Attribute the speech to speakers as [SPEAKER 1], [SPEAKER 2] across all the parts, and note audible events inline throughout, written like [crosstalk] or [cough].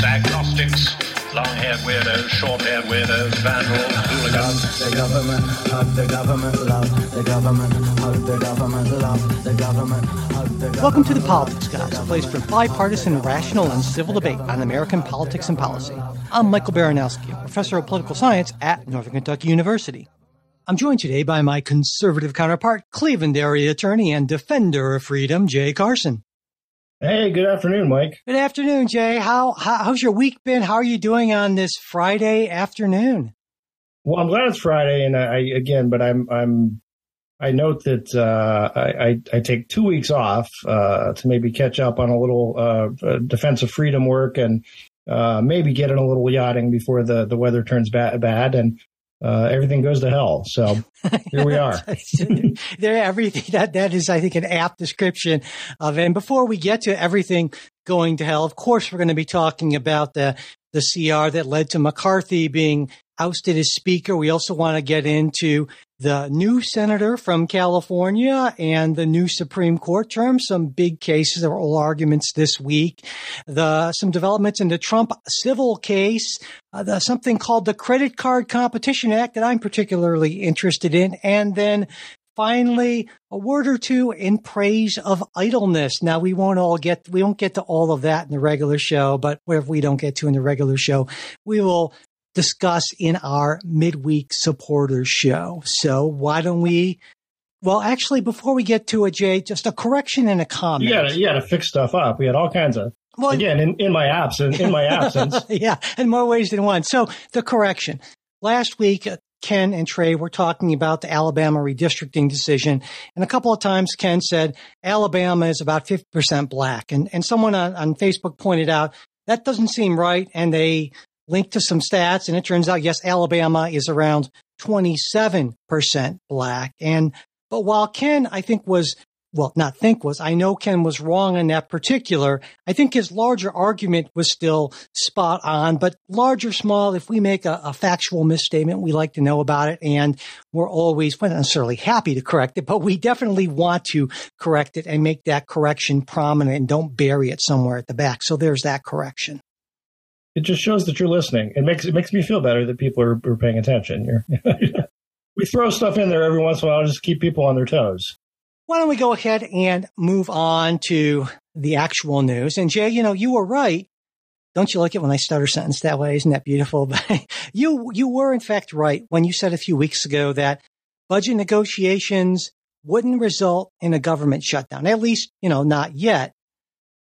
[SPEAKER 1] atheists, agnostics, long-haired weirdos, short-haired weirdos, vandals, hooligans.
[SPEAKER 2] The government, hug the government, love the government, hug the government, love the government, hug the government.
[SPEAKER 3] Welcome to the Politics Guys, a place for bipartisan, rational, and civil debate on American politics and policy. I'm Michael Baranowski, professor of political science at Northern Kentucky University. I'm joined today by my conservative counterpart, Cleveland area attorney and defender of freedom, Jay Carson.
[SPEAKER 4] Hey, good afternoon, Mike.
[SPEAKER 3] Good afternoon, Jay. How, how how's your week been? How are you doing on this Friday afternoon?
[SPEAKER 4] Well, I'm glad it's Friday, and I again, but I'm I'm I note that uh, I, I take two weeks off uh, to maybe catch up on a little uh, defensive freedom work and uh, maybe get in a little yachting before the the weather turns bad, bad and uh, everything goes to hell. So here we are. [laughs]
[SPEAKER 3] there, everything that that is, I think, an apt description of it. And before we get to everything going to hell, of course, we're going to be talking about the the CR that led to McCarthy being ousted as Speaker. We also want to get into the new senator from California and the new Supreme Court term. Some big cases, there were all arguments this week. The some developments in the Trump civil case, uh, the, something called the Credit Card Competition Act that I'm particularly interested in, and then finally a word or two in praise of idleness. Now we won't all get we won't get to all of that in the regular show, but whatever we don't get to in the regular show, we will discuss in our midweek supporters show. So why don't we? Well, actually, before we get to it, Jay, just a correction and a comment.
[SPEAKER 4] You gotta, you gotta fix stuff up. We had all kinds of. Well, again, in, in my absence, in my [laughs] absence.
[SPEAKER 3] yeah, in more ways than one. So the correction. Last week, uh, Ken and Trey were talking about the Alabama redistricting decision. And a couple of times Ken said Alabama is about 50% black. And, and someone on, on Facebook pointed out that doesn't seem right. And they linked to some stats, and it turns out, yes, Alabama is around 27% black. And, but while Ken, I think was, well, not think was, I know Ken was wrong in that particular. I think his larger argument was still spot on, but large or small, if we make a, a factual misstatement, we like to know about it. And we're always, well, not necessarily happy to correct it, but we definitely want to correct it and make that correction prominent and don't bury it somewhere at the back. So there's that correction
[SPEAKER 4] it just shows that you're listening. It makes it makes me feel better that people are, are paying attention. [laughs] We throw stuff in there every once in a while just keep people on their toes.
[SPEAKER 3] Why don't we go ahead and move on to the actual news? And Jay, you know, you were right. Don't you like it when I start a sentence that way? Isn't that beautiful? [laughs] But you you were in fact right when you said a few weeks ago that budget negotiations wouldn't result in a government shutdown. At least, you know, not yet.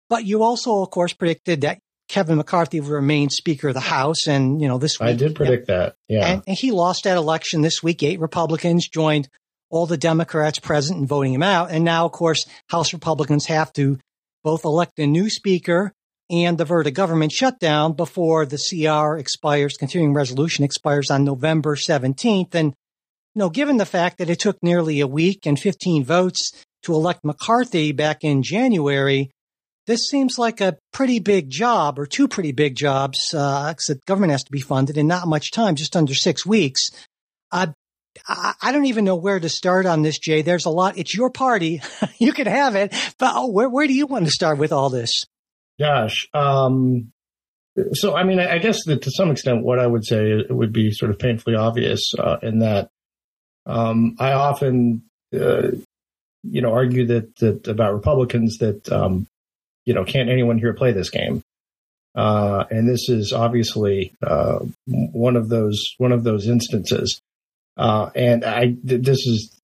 [SPEAKER 3] But you also, of course, predicted that Kevin McCarthy will remain Speaker of the House. And, you know, this week.
[SPEAKER 4] I did predict yeah, that. Yeah.
[SPEAKER 3] And, and, he lost that election this week. Eight Republicans joined all the Democrats present in voting him out. And now, of course, House Republicans have to both elect a new Speaker and avert a government shutdown before the CR expires, continuing resolution expires on November 17th. And, you know, given the fact that it took nearly a week and 15 votes to elect McCarthy back in January, this seems like a pretty big job or two pretty big jobs uh, the government has to be funded in not much time, just under six weeks. Uh, I don't even know where to start on this, Jay. There's a lot. It's your party. [laughs] you can have it. But oh, where, where do you want to start with all this?
[SPEAKER 4] Gosh. Um, so, I mean, I guess that to some extent, what I would say it would be sort of painfully obvious uh, in that um, I often, uh, you know, argue that, that about Republicans that um, you know, can't anyone here play this game? Uh, and this is obviously uh, one of those one of those instances. Uh, and I this is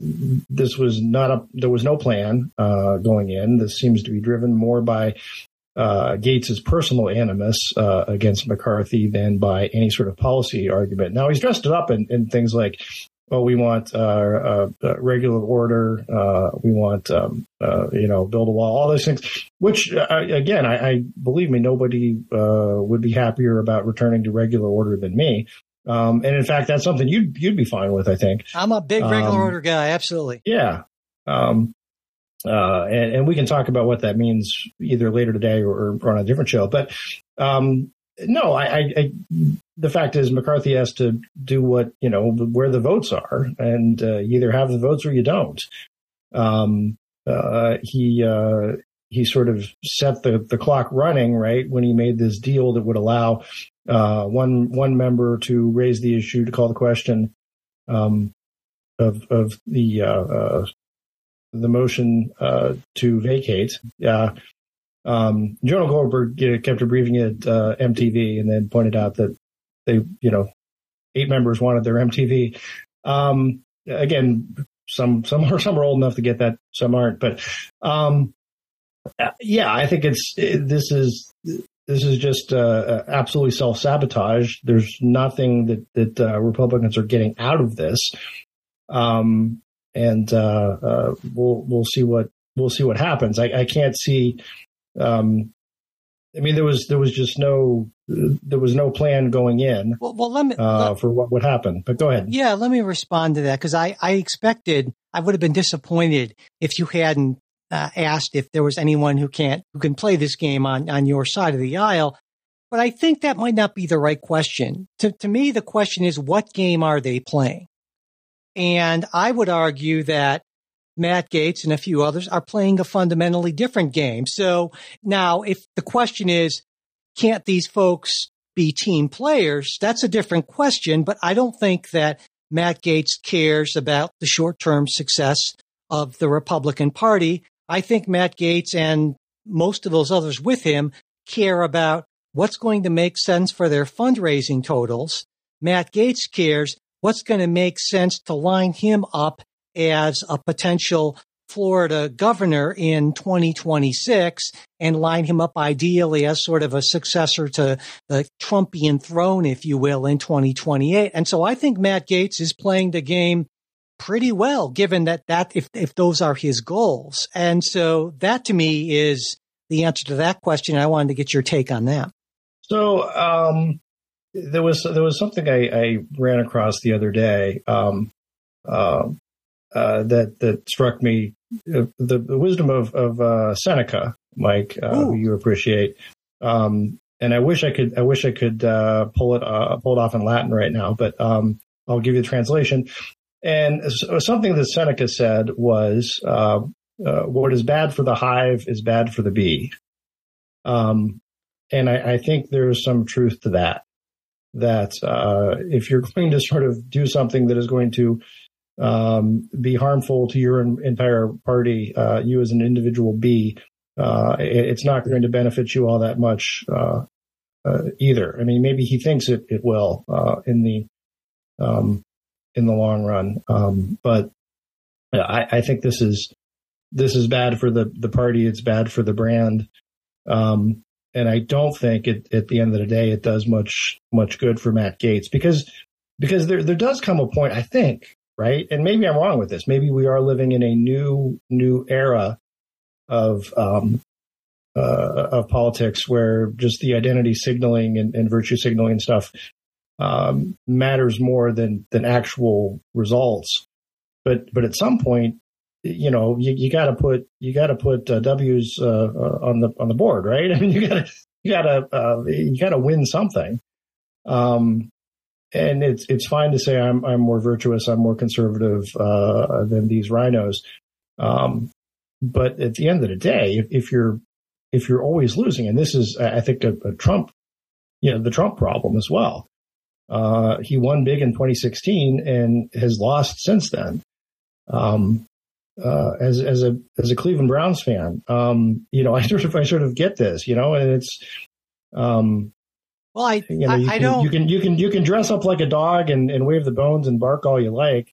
[SPEAKER 4] this was not a there was no plan uh, going in. This seems to be driven more by uh, Gaetz's personal animus uh, against McCarthy than by any sort of policy argument. Now he's dressed it up in, in things like well, we want uh, uh, uh, regular order. Uh, we want, um, uh, you know, build a wall, all those things, which, uh, again, I, I, believe me, nobody would be happier about returning to regular order than me. Um, and in fact, that's something you'd, you'd be fine with, I think.
[SPEAKER 3] I'm a big regular um, order guy. Absolutely.
[SPEAKER 4] Yeah. Um, and, and, we can talk about what that means either later today or, or on a different show. But um, no, I, I, the fact is McCarthy has to do what you know where the votes are, and uh, you either have the votes or you don't. Um, uh, he uh, he sort of set the, the clock running, right? When he made this deal that would allow, uh, one, one member to raise the issue, to call the question, um, of, of the, uh, uh the motion, uh, to vacate. Um, Jonah Goldberg you know, kept a briefing at, uh, MTV and then pointed out that they, you know, eight members wanted their MTV. Um, again, some some are some are old enough to get that, some aren't. But um, yeah, I think it's it, this is this is just uh, absolutely self sabotage. There's nothing that that uh, Republicans are getting out of this, um, and uh, uh we'll we'll see what we'll see what happens. I, I can't see. Um, I mean, there was there was just no there was no plan going in.
[SPEAKER 3] Well, well let me
[SPEAKER 4] uh, let, for what would happen. But go ahead.
[SPEAKER 3] Yeah, let me respond to that because I I expected I would have been disappointed if you hadn't uh, asked if there was anyone who can't who can play this game on on your side of the aisle. But I think that might not be the right question. To to me, the question is what game are they playing? And I would argue that Matt Gaetz and a few others are playing a fundamentally different game. So now if the question is, can't these folks be team players? That's a different question, but I don't think that Matt Gaetz cares about the short term success of the Republican Party. I think Matt Gaetz and most of those others with him care about what's going to make sense for their fundraising totals. Matt Gaetz cares what's going to make sense to line him up as a potential Florida governor in 2026 and line him up ideally as sort of a successor to the Trumpian throne, if you will, in 2028. And so I think Matt Gaetz is playing the game pretty well, given that that if if those are his goals. And so that to me is the answer to that question. I wanted to get your take on that.
[SPEAKER 4] So um, there was there was something I, I ran across the other day. Um, uh, uh, that that struck me uh, the, the, wisdom of of uh, Seneca, Mike, uh, who you appreciate. Um, and I wish I could I wish I could uh, pull it pull it off in Latin right now, but um, I'll give you the translation. And something that Seneca said was, "What is bad for the hive is bad for the bee." Um, and I, I, think there's some truth to that. That if you're going to sort of do something that is going to um, be harmful to your entire party, uh, you as an individual be, uh, it's not going to benefit you all that much uh, uh either. I mean, maybe he thinks it, it will uh, in the um, in the long run, um, but I, I, think this is this is bad for the the party. It's bad for the brand. Um, and I don't think it, at the end of the day it does much much good for Matt Gaetz because because there there does come a point I think right? And maybe I'm wrong with this. Maybe we are living in a new new era of um, uh, of politics where just the identity signaling and, and virtue signaling stuff um, matters more than than actual results. But but at some point, you know, you, you got to put you got to put uh, W's uh, uh, on the on the board, right? [laughs] I mean, you got to you got to uh, you got to win something. Um, and it's it's fine to say I'm I'm more virtuous, I'm more conservative uh, than these RINOs, Um, but at the end of the day, if, if, you're if you're always losing, and this is I think a, a Trump, you know, the Trump problem as well. Uh, he won big in 2016 and has lost since then. Um, uh, as as a as a Cleveland Browns fan, um, you know, [laughs] I sort of I sort of get this, you know, and it's um,
[SPEAKER 3] well, I, you know, I,
[SPEAKER 4] you
[SPEAKER 3] I
[SPEAKER 4] can,
[SPEAKER 3] don't.
[SPEAKER 4] You can you can you can dress up like a dog and, and wave the bones and bark all you like.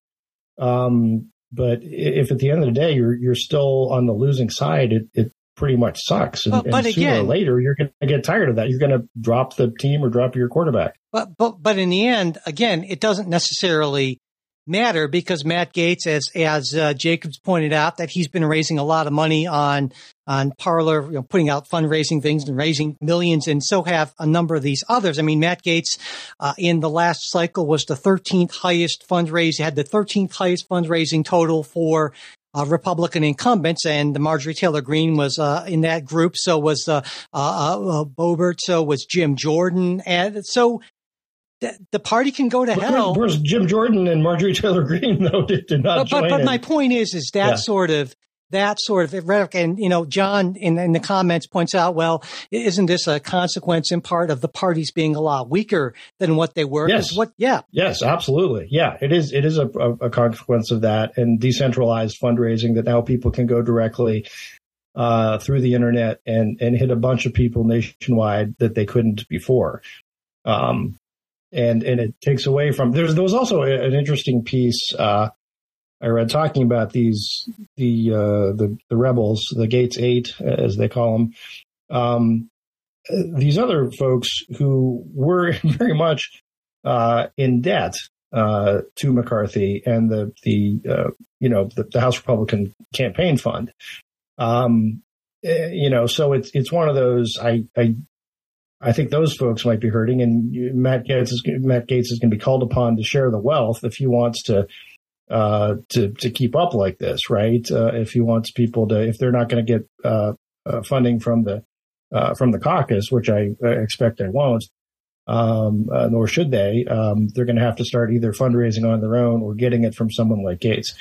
[SPEAKER 4] Um, but if at the end of the day you're you're still on the losing side, it, it pretty much sucks. And,
[SPEAKER 3] but, but
[SPEAKER 4] and sooner
[SPEAKER 3] again,
[SPEAKER 4] or later you're going to get tired of that. You're going to drop the team or drop your quarterback.
[SPEAKER 3] But but but in the end, again, it doesn't necessarily matter because Matt Gaetz, as as uh, Jacobs pointed out, that he's been raising a lot of money on on Parler, you know, putting out fundraising things and raising millions, and so have a number of these others. I mean, Matt Gaetz uh, in the last cycle was the 13th highest fundraise, had the 13th highest fundraising total for uh, Republican incumbents, and Marjorie Taylor Greene was uh, in that group. So was uh, uh, uh Boebert. So was Jim Jordan, and so the, the party can go to hell.
[SPEAKER 4] Where's Jim Jordan and Marjorie Taylor Greene, [laughs] though, did, did not.
[SPEAKER 3] But, but, but my point is, is that yeah. sort of that sort of rhetoric. And, you know, John in, in the comments points out, well, isn't this a consequence in part of the parties being a lot weaker than what they were?
[SPEAKER 4] Yes.
[SPEAKER 3] What, yeah.
[SPEAKER 4] Yes, absolutely. Yeah, it is. It is a, a, a consequence of that and decentralized fundraising that now people can go directly uh, through the internet and and hit a bunch of people nationwide that they couldn't before. Um, and and it takes away from there's there was also an interesting piece uh, I read talking about these the uh, the the rebels, the Gaetz Eight as they call them. Um, these other folks who were [laughs] very much uh, in debt uh, to McCarthy and the the uh, you know the, the, House Republican campaign fund. Um, eh, you know, so it's it's one of those. I I I think those folks might be hurting, and Matt Gaetz is Matt Gaetz is going to be called upon to share the wealth if he wants to uh, to to keep up like this, right? Uh, if he wants people to, if they're not going to get uh, uh, funding from the uh, from the caucus, which I expect they won't, um, uh, nor should they, um, they're going to have to start either fundraising on their own or getting it from someone like Gaetz.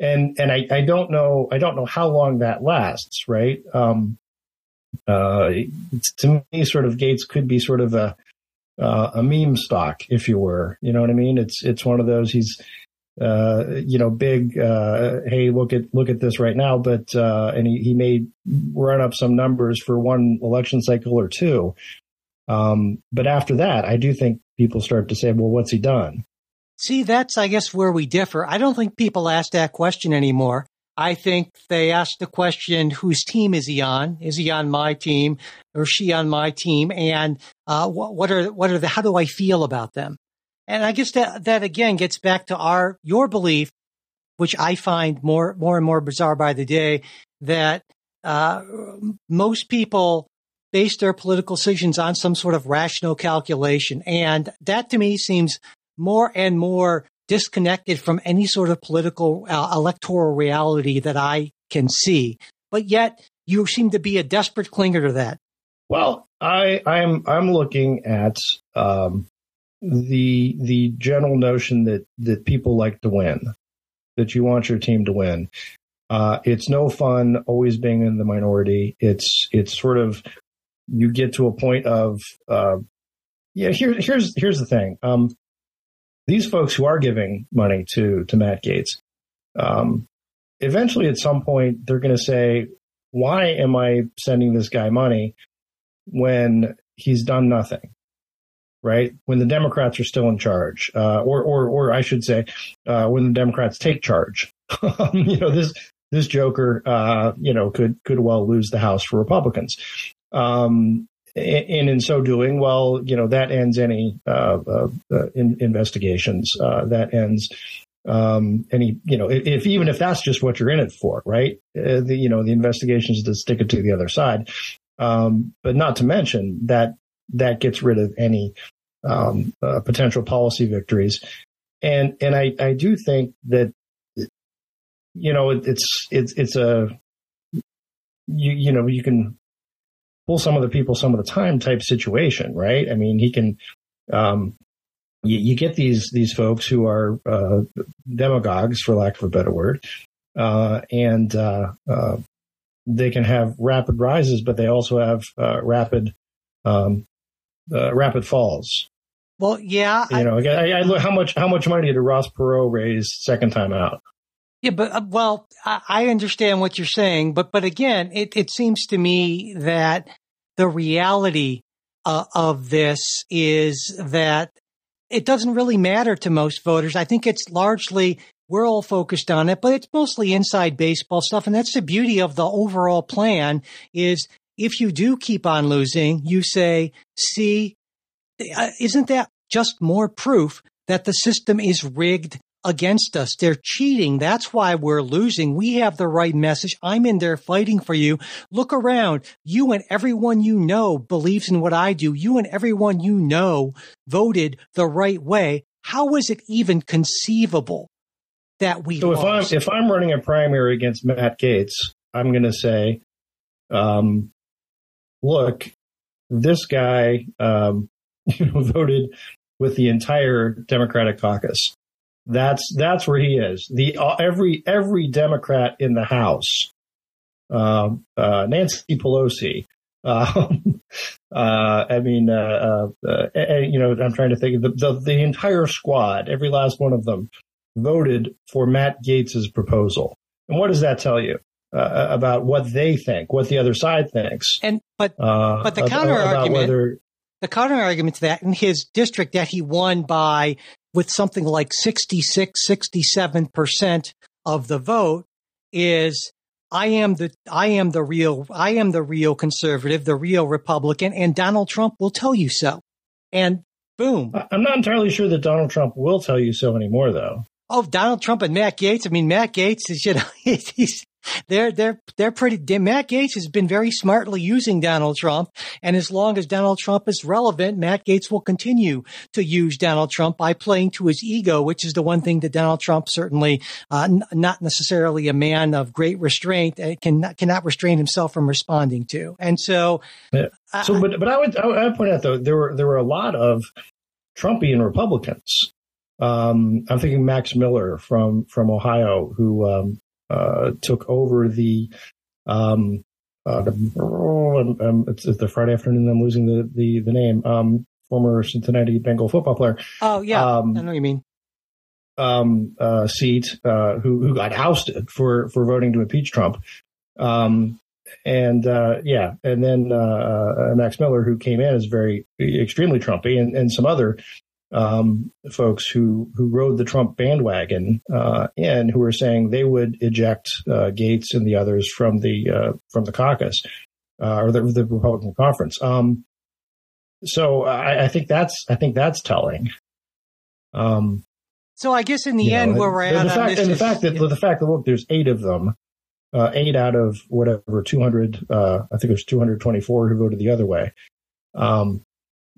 [SPEAKER 4] And and I, I don't know I don't know how long that lasts, right? Um, to me, sort of Gaetz could be sort of a a meme stock, if you were. You know what I mean? It's it's one of those he's uh, you know, big, uh, hey, look at, look at this right now. But, uh, and he, he may run up some numbers for one election cycle or two. Um, but after that, I do think people start to say, well, what's he done?
[SPEAKER 3] See, that's, I guess, where we differ. I don't think people ask that question anymore. I think they ask the question, whose team is he on? Is he on my team or she on my team? And, uh, what, what are, what are the, how do I feel about them? And I guess that, that again gets back to our, your belief, which I find more, more and more bizarre by the day, that, uh, most people base their political decisions on some sort of rational calculation. And that to me seems more and more disconnected from any sort of political uh, electoral reality that I can see. But yet you seem to be a desperate clinger to that.
[SPEAKER 4] Well, I, I'm I'm looking at um, the the general notion that that people like to win, that you want your team to win. Uh, it's no fun always being in the minority. It's it's sort of you get to a point of uh, yeah. Here, here's here's the thing. Um, these folks who are giving money to to Matt Gaetz, um, eventually at some point they're going to say, "Why am I sending this guy money when he's done nothing?" Right? When the Democrats are still in charge, uh, or, or, or I should say, uh, when the Democrats take charge. [laughs] you know, this, this joker, uh, you know, could, could well lose the House for Republicans. Um, and in so doing, well, you know, that ends any, uh, uh, uh, in, investigations, that ends, um, any, you know, if, even if that's just what you're in it for, right? the, you know, the investigations to stick it to the other side. Um, but not to mention that that gets rid of any um, uh, potential policy victories. And and I, I do think that you know it, it's it's it's a you you know you can pull some of the people some of the time type situation, right? I mean, he can. Um, you, you get these these folks who are uh, demagogues, for lack of a better word, uh, and uh, uh they can have rapid rises, but they also have uh, rapid um, uh, rapid falls.
[SPEAKER 3] Well, yeah,
[SPEAKER 4] you I, know, I, I, look how much how much money did Ross Perot raise second time out?
[SPEAKER 3] Yeah, but uh, well, I, I, understand what you're saying, but but again, it it seems to me that the reality uh, of this is that it doesn't really matter to most voters. I think it's largely we're all focused on it, but it's mostly inside baseball stuff, and that's the beauty of the overall plan. Is if you do keep on losing, you say, see, isn't that just more proof that the system is rigged against us? They're cheating. That's why we're losing. We have the right message. I'm in there fighting for you. Look around. You and everyone you know believes in what I do. You and everyone you know voted the right way. How is it even conceivable that we
[SPEAKER 4] so
[SPEAKER 3] lost?
[SPEAKER 4] if I'm if I'm running a primary against Matt Gaetz, I'm going to say, um, look, this guy um, [laughs] you know, voted with the entire Democratic caucus. That's that's where he is. The uh, every every Democrat in the House um, uh, Nancy Pelosi. [laughs] Um, uh, I mean, uh, uh, uh, you know, I'm trying to think the, the, the entire squad, every last one of them, voted for Matt Gaetz's proposal. And what does that tell you uh, about what they think, what the other side thinks?
[SPEAKER 3] And but
[SPEAKER 4] uh,
[SPEAKER 3] but the counter
[SPEAKER 4] about
[SPEAKER 3] argument
[SPEAKER 4] whether
[SPEAKER 3] the counter argument to that in his district that he won by with something like 66 67% of the vote is I am the I am the real I am the real conservative, the real Republican and Donald Trump will tell you so. And boom.
[SPEAKER 4] I'm not entirely sure that Donald Trump will tell you so anymore, though.
[SPEAKER 3] Oh, Donald Trump and Matt Gaetz. I mean, Matt Gaetz is, you know, [laughs] he's, they're, they're, they're pretty, Matt Gaetz has been very smartly using Donald Trump. And as long as Donald Trump is relevant, Matt Gaetz will continue to use Donald Trump by playing to his ego, which is the one thing that Donald Trump certainly, uh, n- not necessarily a man of great restraint, uh, can, cannot restrain himself from responding to. And so,
[SPEAKER 4] Yeah.
[SPEAKER 3] I-
[SPEAKER 4] So, but but I would I would I would point out though there were there were a lot of Trumpian Republicans. Um, I'm thinking Max Miller from from Ohio who um, uh, took over the. Um, uh, the oh, um, it's, it's the Friday afternoon. I'm losing the the, the name. Um, former Cincinnati Bengal football player.
[SPEAKER 3] oh yeah,
[SPEAKER 4] Um,
[SPEAKER 3] I know what you mean.
[SPEAKER 4] um, uh, seat, uh, who who got ousted for for voting to impeach Trump. Um, and uh, yeah, and then uh, uh, Max Miller, who came in as very extremely Trumpy, and, and some other um, folks who who rode the Trump bandwagon uh, and who were saying they would eject uh, Gaetz and the others from the uh, from the caucus uh, or the, the Republican conference. Um, so I, I think that's I think that's telling. Um,
[SPEAKER 3] So I guess in the
[SPEAKER 4] you know,
[SPEAKER 3] end, where we're at
[SPEAKER 4] the fact,
[SPEAKER 3] this
[SPEAKER 4] and the fact that
[SPEAKER 3] yeah.
[SPEAKER 4] the fact that look, there's eight of them, uh, eight out of whatever 200. Uh, I think there's 224 who voted the other way. Um,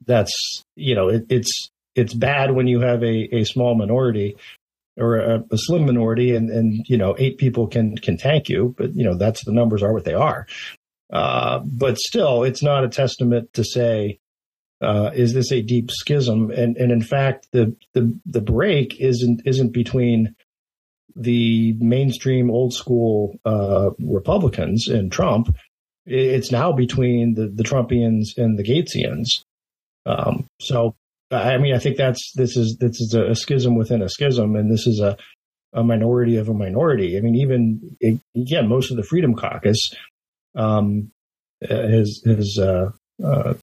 [SPEAKER 4] that's you know it, it's it's bad when you have a, a small minority or a, a slim minority, and and you know eight people can can tank you, but you know that's the numbers are what they are. Uh, but still, it's not a testament to say uh, is this a deep schism? And and in fact, the the the break isn't isn't between the mainstream old school uh, Republicans and Trump. It's now between the the Trumpians and the Gaetzians. Um, so I mean, I think that's this is this is a, schism within a schism, and this is a a minority of a minority. I mean, even again, most of the Freedom Caucus um, has has uh, uh,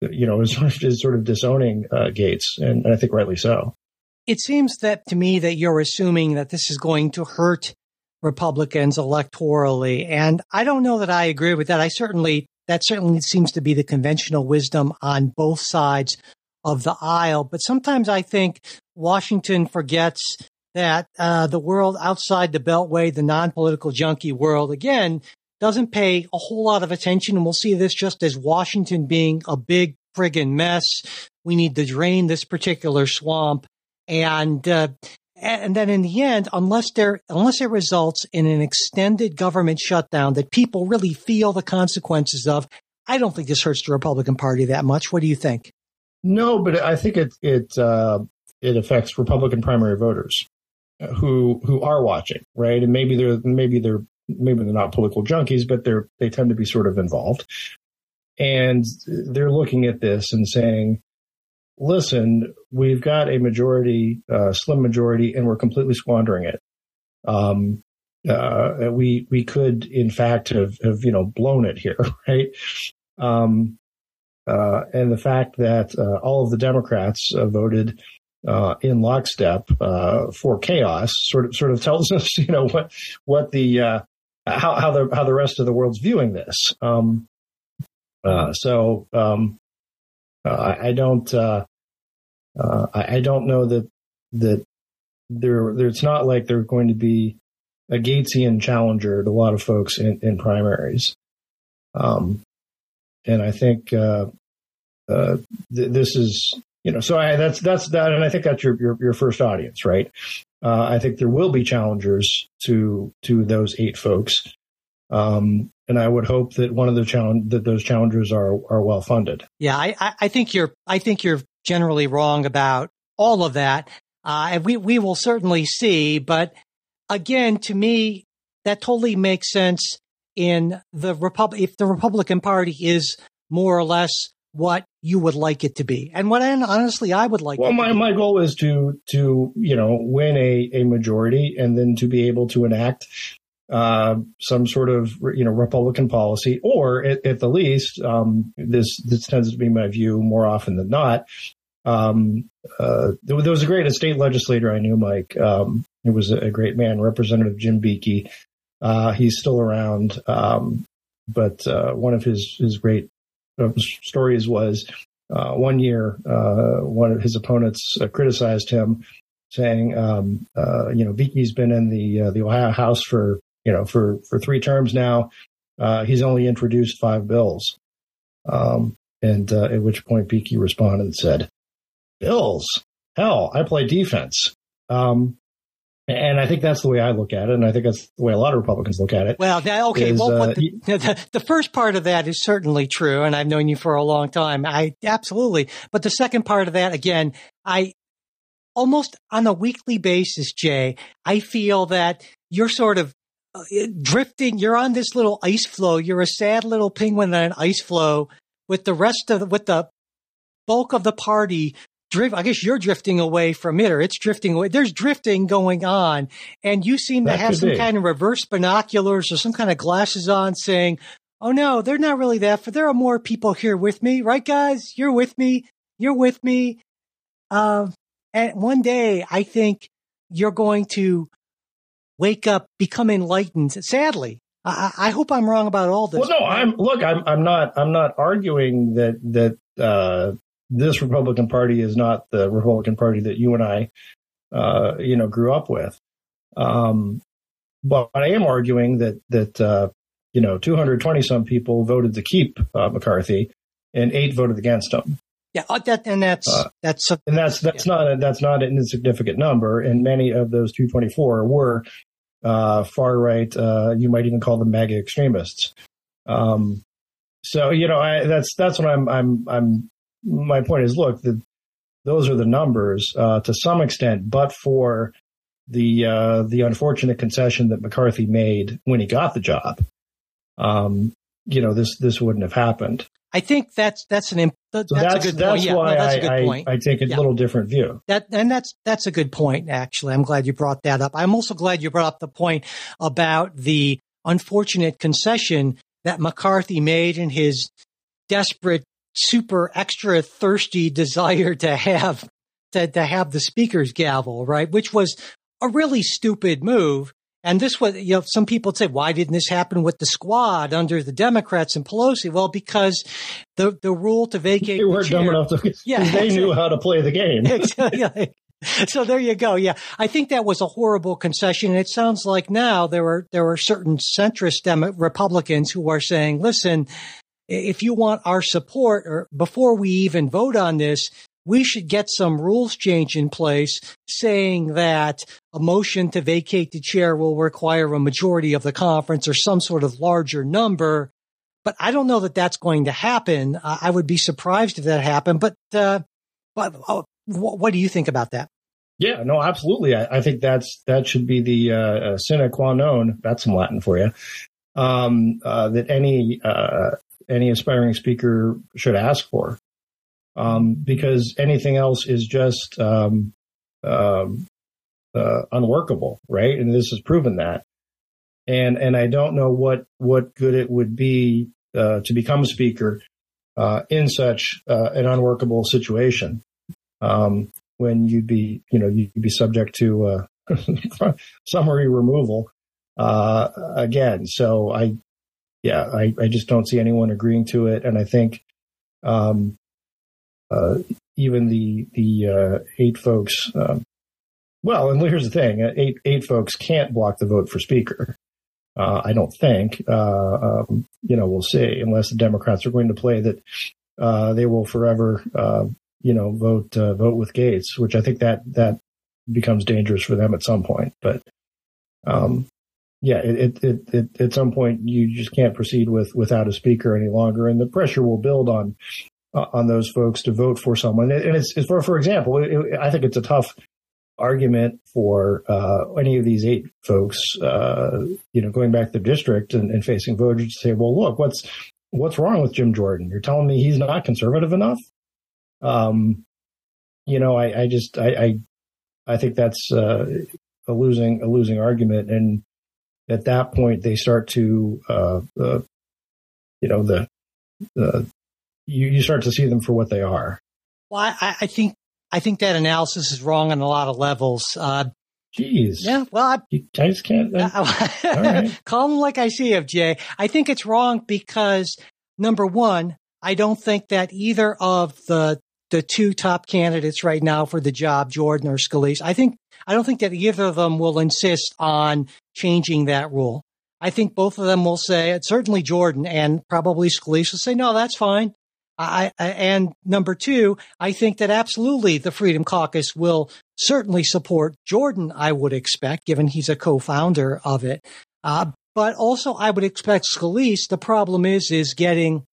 [SPEAKER 4] you know, [laughs] is, is sort of disowning uh, Gaetz, and I think rightly so.
[SPEAKER 3] it seems that to me that you're assuming that this is going to hurt Republicans electorally. And I don't know that I agree with that. I certainly, that certainly seems to be the conventional wisdom on both sides of the aisle. But sometimes I think Washington forgets that uh, the world outside the Beltway, the non-political junkie world, again, doesn't pay a whole lot of attention. And we'll see this just as Washington being a big friggin' mess. We need to drain this particular swamp. And, uh, and then in the end, unless there, unless it results in an extended government shutdown that people really feel the consequences of, I don't think this hurts the Republican Party that much. What do you think?
[SPEAKER 4] No, but I think it it uh, it affects Republican primary voters who who are watching, right? And maybe they're maybe they're maybe they're not political junkies, but they're they tend to be sort of involved, and they're looking at this and saying, "Listen, we've got a majority, uh, slim majority, and we're completely squandering it." Um, uh, we we could, in fact, have have you know blown it here, [laughs] right? Um, uh, and the fact that uh, all of the Democrats uh, voted uh, in lockstep uh, for chaos sort of sort of tells [laughs] us, you know, what what the uh, how how the how the rest of the world's viewing this. Um, uh, so um, I, I don't I, I don't know that that there it's not like they're going to be a Gaetzian challenger to a lot of folks in, in primaries. Um, and I think uh, uh, th- this is you know so I, that's that's that, and I think that's your your, your first audience, right? Uh, I think there will be challengers to to those eight folks, um, and I would hope that one of the challenge that those challengers are are well funded.
[SPEAKER 3] Yeah, I, I, think you're, I think you're generally wrong about all of that. Uh, and we, we will certainly see, but again, to me, that totally makes sense in the Republic, if the Republican Party is more or less what you would like it to be, and what I, honestly I would like.
[SPEAKER 4] Well, my, my goal is to to you know win a a majority and then to be able to enact uh, some sort of you know Republican policy, or at, at the least, um, this this tends to be my view more often than not. Um, uh, there, there, was a great state legislator I knew, Mike. Um, it was a great man, Representative Jim Beeke. Uh, he's still around, um, but uh, one of his his great uh, stories was uh, one year one of his opponents criticized him, saying, um, "You know, Beeke's been in the the Ohio House for you know for for three terms now. he's only introduced five bills." Um, and at which point Beeke responded and said, "Bills, hell, I play defense." Um, and I think that's the way I look at it, and I think that's the way a lot of Republicans look at it.
[SPEAKER 3] Well, now, okay, is, well, uh, the, the, the, first part of that is certainly true, and I've known you for a long time. I absolutely, but the second part of that, again, I almost on a weekly basis, Jay, I feel that you're sort of uh, drifting. You're on this little ice floe. You're a sad little penguin on an ice floe with the rest of the, with the bulk of the party drift. I guess you're drifting away from it, or it's drifting away. There's drifting going on, and you seem that to have some be. kind of reverse binoculars or some kind of glasses on, saying, "Oh no, they're not really that. For there are more people here with me, right, guys? You're with me. You're with me." Uh, and one day, I think you're going to wake up, become enlightened. Sadly, I, I, hope I'm wrong about all this.
[SPEAKER 4] Well, no, I'm look. I'm I'm not. I'm not arguing that that uh, this Republican Party is not the Republican Party that you and I, uh, you know, grew up with. Um, but I am arguing that that uh, you know 220 some people voted to keep uh, McCarthy, and eight voted against him.
[SPEAKER 3] Yeah, uh, that, and that's uh, that's a,
[SPEAKER 4] and that's that's yeah. not a, that's not an insignificant number. And many of those 224 were uh, far right. you might even call them MAGA extremists. Um, so you know, I, that's that's what I'm I'm I'm my point is, look, the, those are the numbers uh, to some extent, but for the uh, the unfortunate concession that McCarthy made when he got the job, um, you know, this this wouldn't have happened.
[SPEAKER 3] I think that's that's an that's, so that's, a good
[SPEAKER 4] that's
[SPEAKER 3] point. Yeah,
[SPEAKER 4] why
[SPEAKER 3] no,
[SPEAKER 4] that's I, a good point. I, I take a yeah. little different view.
[SPEAKER 3] That and that's that's a good point. Actually, I'm glad you brought that up. I'm also glad you brought up the point about the unfortunate concession that McCarthy made in his desperate super extra thirsty [laughs] desire to have to, to have the speaker's gavel, right? Which was a really stupid move. And this was, you know, some people say, why didn't this happen with the squad under the Democrats and Pelosi? Well, because the, the rule to vacate.
[SPEAKER 4] They weren't dumb enough to, [laughs] yeah, they knew how to play the game.
[SPEAKER 3] exactly. [laughs] So there you go. Yeah. I think that was a horrible concession. And it sounds like now there are, there are certain centrist Demo- Republicans who are saying, listen, if you want our support or before we even vote on this, we should get some rules change in place saying that a motion to vacate the chair will require a majority of the conference or some sort of larger number. But I don't know that that's going to happen. I would be surprised if that happened. But, uh, but uh, what do you think about that?
[SPEAKER 4] Yeah, no, absolutely. I, I think that's that should be the uh, uh sine qua non. That's some Latin for you. Um, uh, that any uh, any aspiring speaker should ask for, um, because anything else is just um, um, uh, unworkable, right? And this has proven that. And and I don't know what what good it would be uh, to become a speaker uh, in such uh, an unworkable situation um, when you'd be you know you'd be subject to uh, [laughs] summary removal again. So I yeah, I, I just don't see anyone agreeing to it. And I think um, uh, even the the uh, eight folks, um, well, and here's the thing: uh, eight eight folks can't block the vote for speaker. Uh, I don't think. Uh, um, you know, we'll see. Unless the Democrats are going to play that, uh, they will forever, you know, vote vote with Gaetz, which I think that that becomes dangerous for them at some point. But um, yeah, it, it, it, at some point you just can't proceed with without a speaker any longer, and the pressure will build on uh, on those folks to vote for someone. And it's, it's for for example, it, I think it's a tough argument for uh, any of these eight folks, uh, you know, going back to the district and, and, facing voters to say, well, look, what's what's wrong with Jim Jordan? You're telling me he's not conservative enough? Um, you know, I, I just I, I, I think that's uh, a losing a losing argument, and at that point they start to uh, uh, you know the the you, you start to see them for what they are.
[SPEAKER 3] Well, I, I think I think that analysis is wrong on a lot of levels. Uh,
[SPEAKER 4] Jeez.
[SPEAKER 3] Yeah. Well, I,
[SPEAKER 4] you, can't. [laughs]
[SPEAKER 3] Right. call them like I see of Jay. I think it's wrong because number one, I don't think that either of the the two top candidates right now for the job, Jordan or Scalise, I think I don't think that either of them will insist on changing that rule. I think both of them will say, certainly Jordan and probably Scalise will say, no, that's fine. I, I, and number two, I think that absolutely the Freedom Caucus will certainly support Jordan, I would expect, given he's a co-founder of it. Uh, but also I would expect Scalise. The problem is, is getting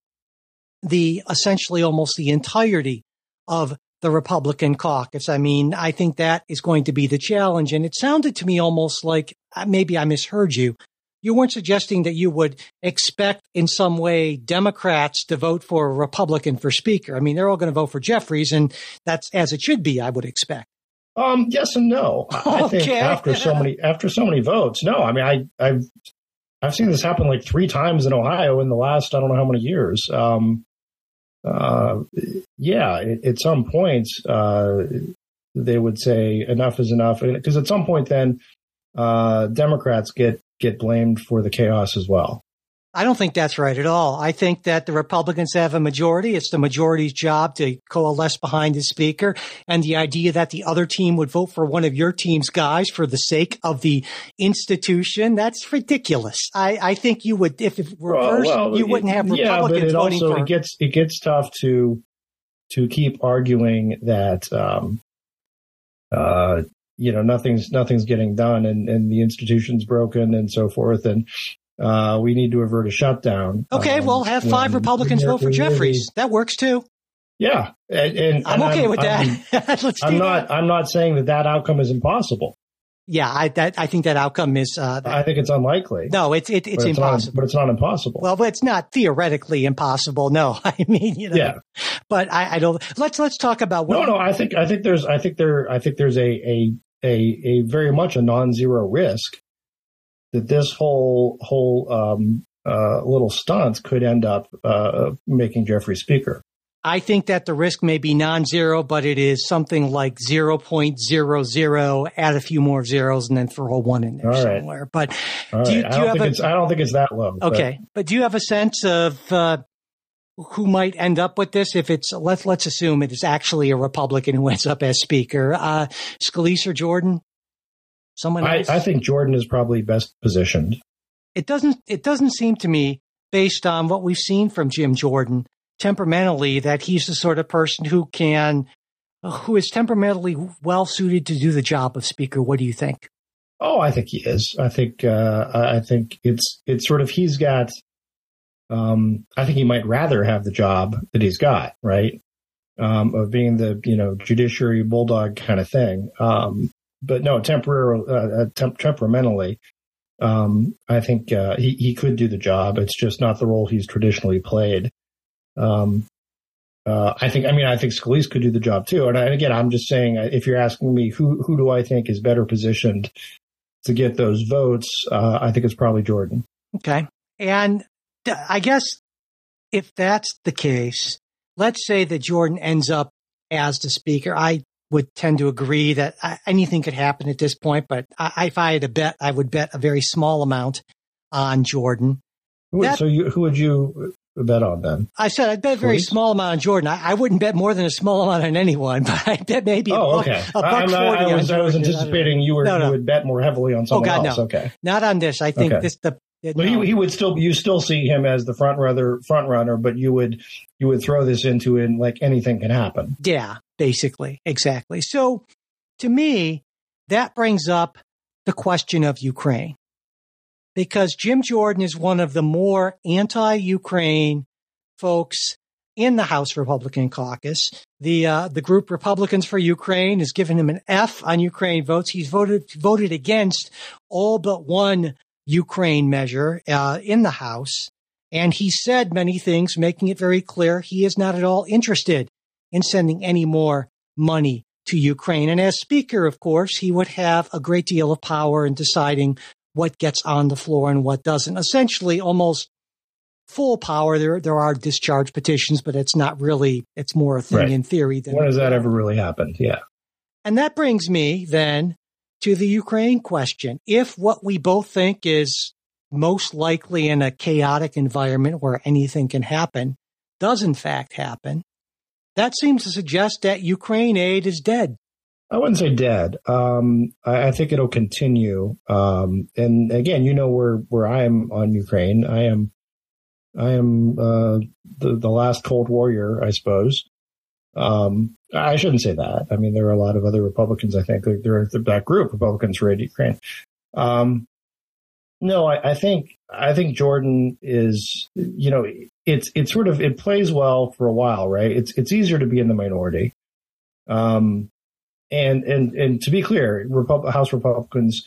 [SPEAKER 3] the essentially almost the entirety of the Republican caucus. I mean, I think that is going to be the challenge. And it sounded to me almost like uh, maybe I misheard you you weren't suggesting that you would expect in some way Democrats to vote for a Republican for Speaker. I mean, they're all going to vote for Jeffries, and that's as it should be, I would expect.
[SPEAKER 4] Um, yes and no. I [laughs] think after so many after so many votes, no. I mean, I I've I've seen this happen like three times in Ohio in the last I don't know how many years. Um, uh, yeah, at some points, uh, they would say enough is enough because at some point then uh, Democrats get get blamed for the chaos as well.
[SPEAKER 3] I don't think that's right at all. I think that the Republicans have a majority. It's the majority's job to coalesce behind the speaker. And the idea that the other team would vote for one of your team's guys for the sake of the institution, that's ridiculous. I, I think you would, if it reversed, well, well, you wouldn't have Republicans yeah, but it voting also,
[SPEAKER 4] for. It gets, it gets tough to, to keep arguing that, um, uh, you know nothing's nothing's getting done and, and the institution's broken and so forth and uh, we need to avert a shutdown.
[SPEAKER 3] Okay, um, well, have five Republicans vote for Jeffries. That works too.
[SPEAKER 4] Yeah, and, and
[SPEAKER 3] I'm okay
[SPEAKER 4] I'm,
[SPEAKER 3] with that.
[SPEAKER 4] I'm, [laughs] I'm not.
[SPEAKER 3] That.
[SPEAKER 4] I'm not saying that that outcome is impossible.
[SPEAKER 3] Yeah, I that I think that outcome is. Uh, that,
[SPEAKER 4] I think it's unlikely.
[SPEAKER 3] No, it's it, it's,
[SPEAKER 4] but
[SPEAKER 3] impossible.
[SPEAKER 4] Not, but it's not impossible.
[SPEAKER 3] Well, but it's not theoretically impossible. No, [laughs] I mean, you know.
[SPEAKER 4] Yeah.
[SPEAKER 3] But I, I don't. Let's let's talk about.
[SPEAKER 4] What, no, no. I think I think there's I think there I think there's a a a, a very much a non-zero risk that this whole whole um, uh, little stunt could end up uh, making Jeffrey speaker.
[SPEAKER 3] I think that the risk may be non-zero, but it is something like 0.00, add a few more zeros and then throw a one in there somewhere. But
[SPEAKER 4] do you, do you have a, I don't think it's that low.
[SPEAKER 3] Okay. But, but do you have a sense of, uh, who might end up with this if it's let's let's assume it is actually a Republican who ends up as Speaker. Uh, Scalise or Jordan? Someone
[SPEAKER 4] else? I, I think Jordan is probably best positioned.
[SPEAKER 3] It doesn't it doesn't seem to me, based on what we've seen from Jim Jordan, temperamentally, that he's the sort of person who can who is temperamentally well suited to do the job of Speaker. What do you think?
[SPEAKER 4] Oh, I think he is. I think uh, I think it's it's sort of he's got um, I think he might rather have the job that he's got, right? Um, of being the, you know, judiciary bulldog kind of thing. Um, but no, temporarily, uh, uh, temp- temperamentally, um, I think, uh, he, he could do the job. It's just not the role he's traditionally played. Um, uh, I think, I mean, I think Scalise could do the job too. And, I, and again, I'm just saying, uh, if you're asking me who, who do I think is better positioned to get those votes, uh, I think it's probably Jordan.
[SPEAKER 3] Okay. And I guess if that's the case, let's say that Jordan ends up as the speaker. I would tend to agree that anything could happen at this point, but I, if I had to bet, I would bet a very small amount on Jordan.
[SPEAKER 4] That, so you, who would you bet on then?
[SPEAKER 3] I said I'd bet a very small amount on Jordan. I, I, wouldn't bet more than a small amount on anyone, [laughs] but I bet maybe.
[SPEAKER 4] Oh.
[SPEAKER 3] A buck, a buck
[SPEAKER 4] not, I, was, I was anticipating you were no, no. you would bet more heavily on oh, someone
[SPEAKER 3] oh, God,
[SPEAKER 4] else.
[SPEAKER 3] No.
[SPEAKER 4] Okay,
[SPEAKER 3] not on this. I think okay. this the
[SPEAKER 4] but no. he, he would still you still see him as the front runner front runner, but you would you would throw this into it like anything can happen.
[SPEAKER 3] Yeah, basically, exactly. So to me, that brings up the question of Ukraine. Because Jim Jordan is one of the more anti Ukraine folks in the House Republican caucus. The uh, the group Republicans for Ukraine has given him an F on Ukraine votes. He's voted voted against all but one Ukraine measure uh, in the House, and he said many things, making it very clear he is not at all interested in sending any more money to Ukraine. And as Speaker, of course, he would have a great deal of power in deciding what gets on the floor and what doesn't. Essentially, almost full power. There there are discharge petitions, but it's not really. It's more a thing right. in theory. Than
[SPEAKER 4] when has that ever really happened? Yeah.
[SPEAKER 3] And that brings me then to the Ukraine question. If what we both think is most likely in a chaotic environment where anything can happen does in fact happen, that seems to suggest that Ukraine aid is dead.
[SPEAKER 4] I wouldn't say dead. Um, I, I, think it'll continue. Um, and again, you know where where I am on Ukraine. I am I am uh, the the last Cold Warrior, I suppose. Um, I shouldn't say that. I mean, there are a lot of other Republicans. I think there are that group Republicans for Ukraine. Um, no, I, I, think I think Jordan is. You know, it's it's sort of it plays well for a while, right? It's it's easier to be in the minority. Um, and and and to be clear, House Republicans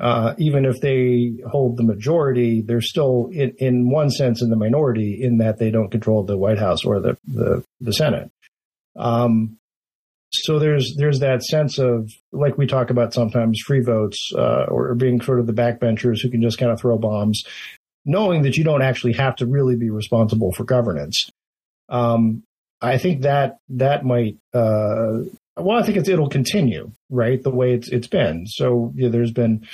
[SPEAKER 4] uh, even if they hold the majority, they're still in, in one sense in the minority in that they don't control the White House or the the, the Senate. Um, so there's there's that sense of like we talk about sometimes free votes uh, or being sort of the backbenchers who can just kind of throw bombs, knowing that you don't actually have to really be responsible for governance. Um, I think that that might uh, well, I think it's it'll continue, right? The way it's it's been. So yeah, there's been,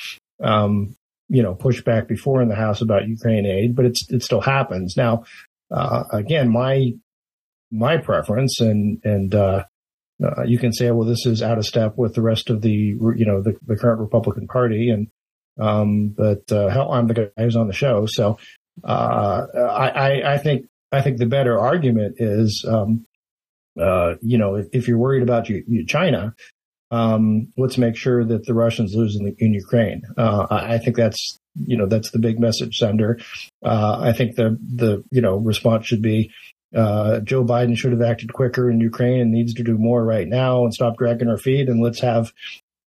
[SPEAKER 4] um, you know, pushback before in the House about Ukraine aid, but it's it still happens now. Uh, again, my my preference, and and uh, uh, you can say, well, this is out of step with the rest of the you know the, the current Republican Party, and um, but uh, hell, I'm the guy who's on the show, so uh, I, I, think I think the better argument is um, uh, you know, if, if, you're worried about you, you China, um, let's make sure that the Russians lose in, the, in Ukraine. Uh, I, think that's, you know, that's the big message sender. Uh, I think the, the, you know, response should be, uh, Joe Biden should have acted quicker in Ukraine and needs to do more right now and stop dragging our feet. And let's have,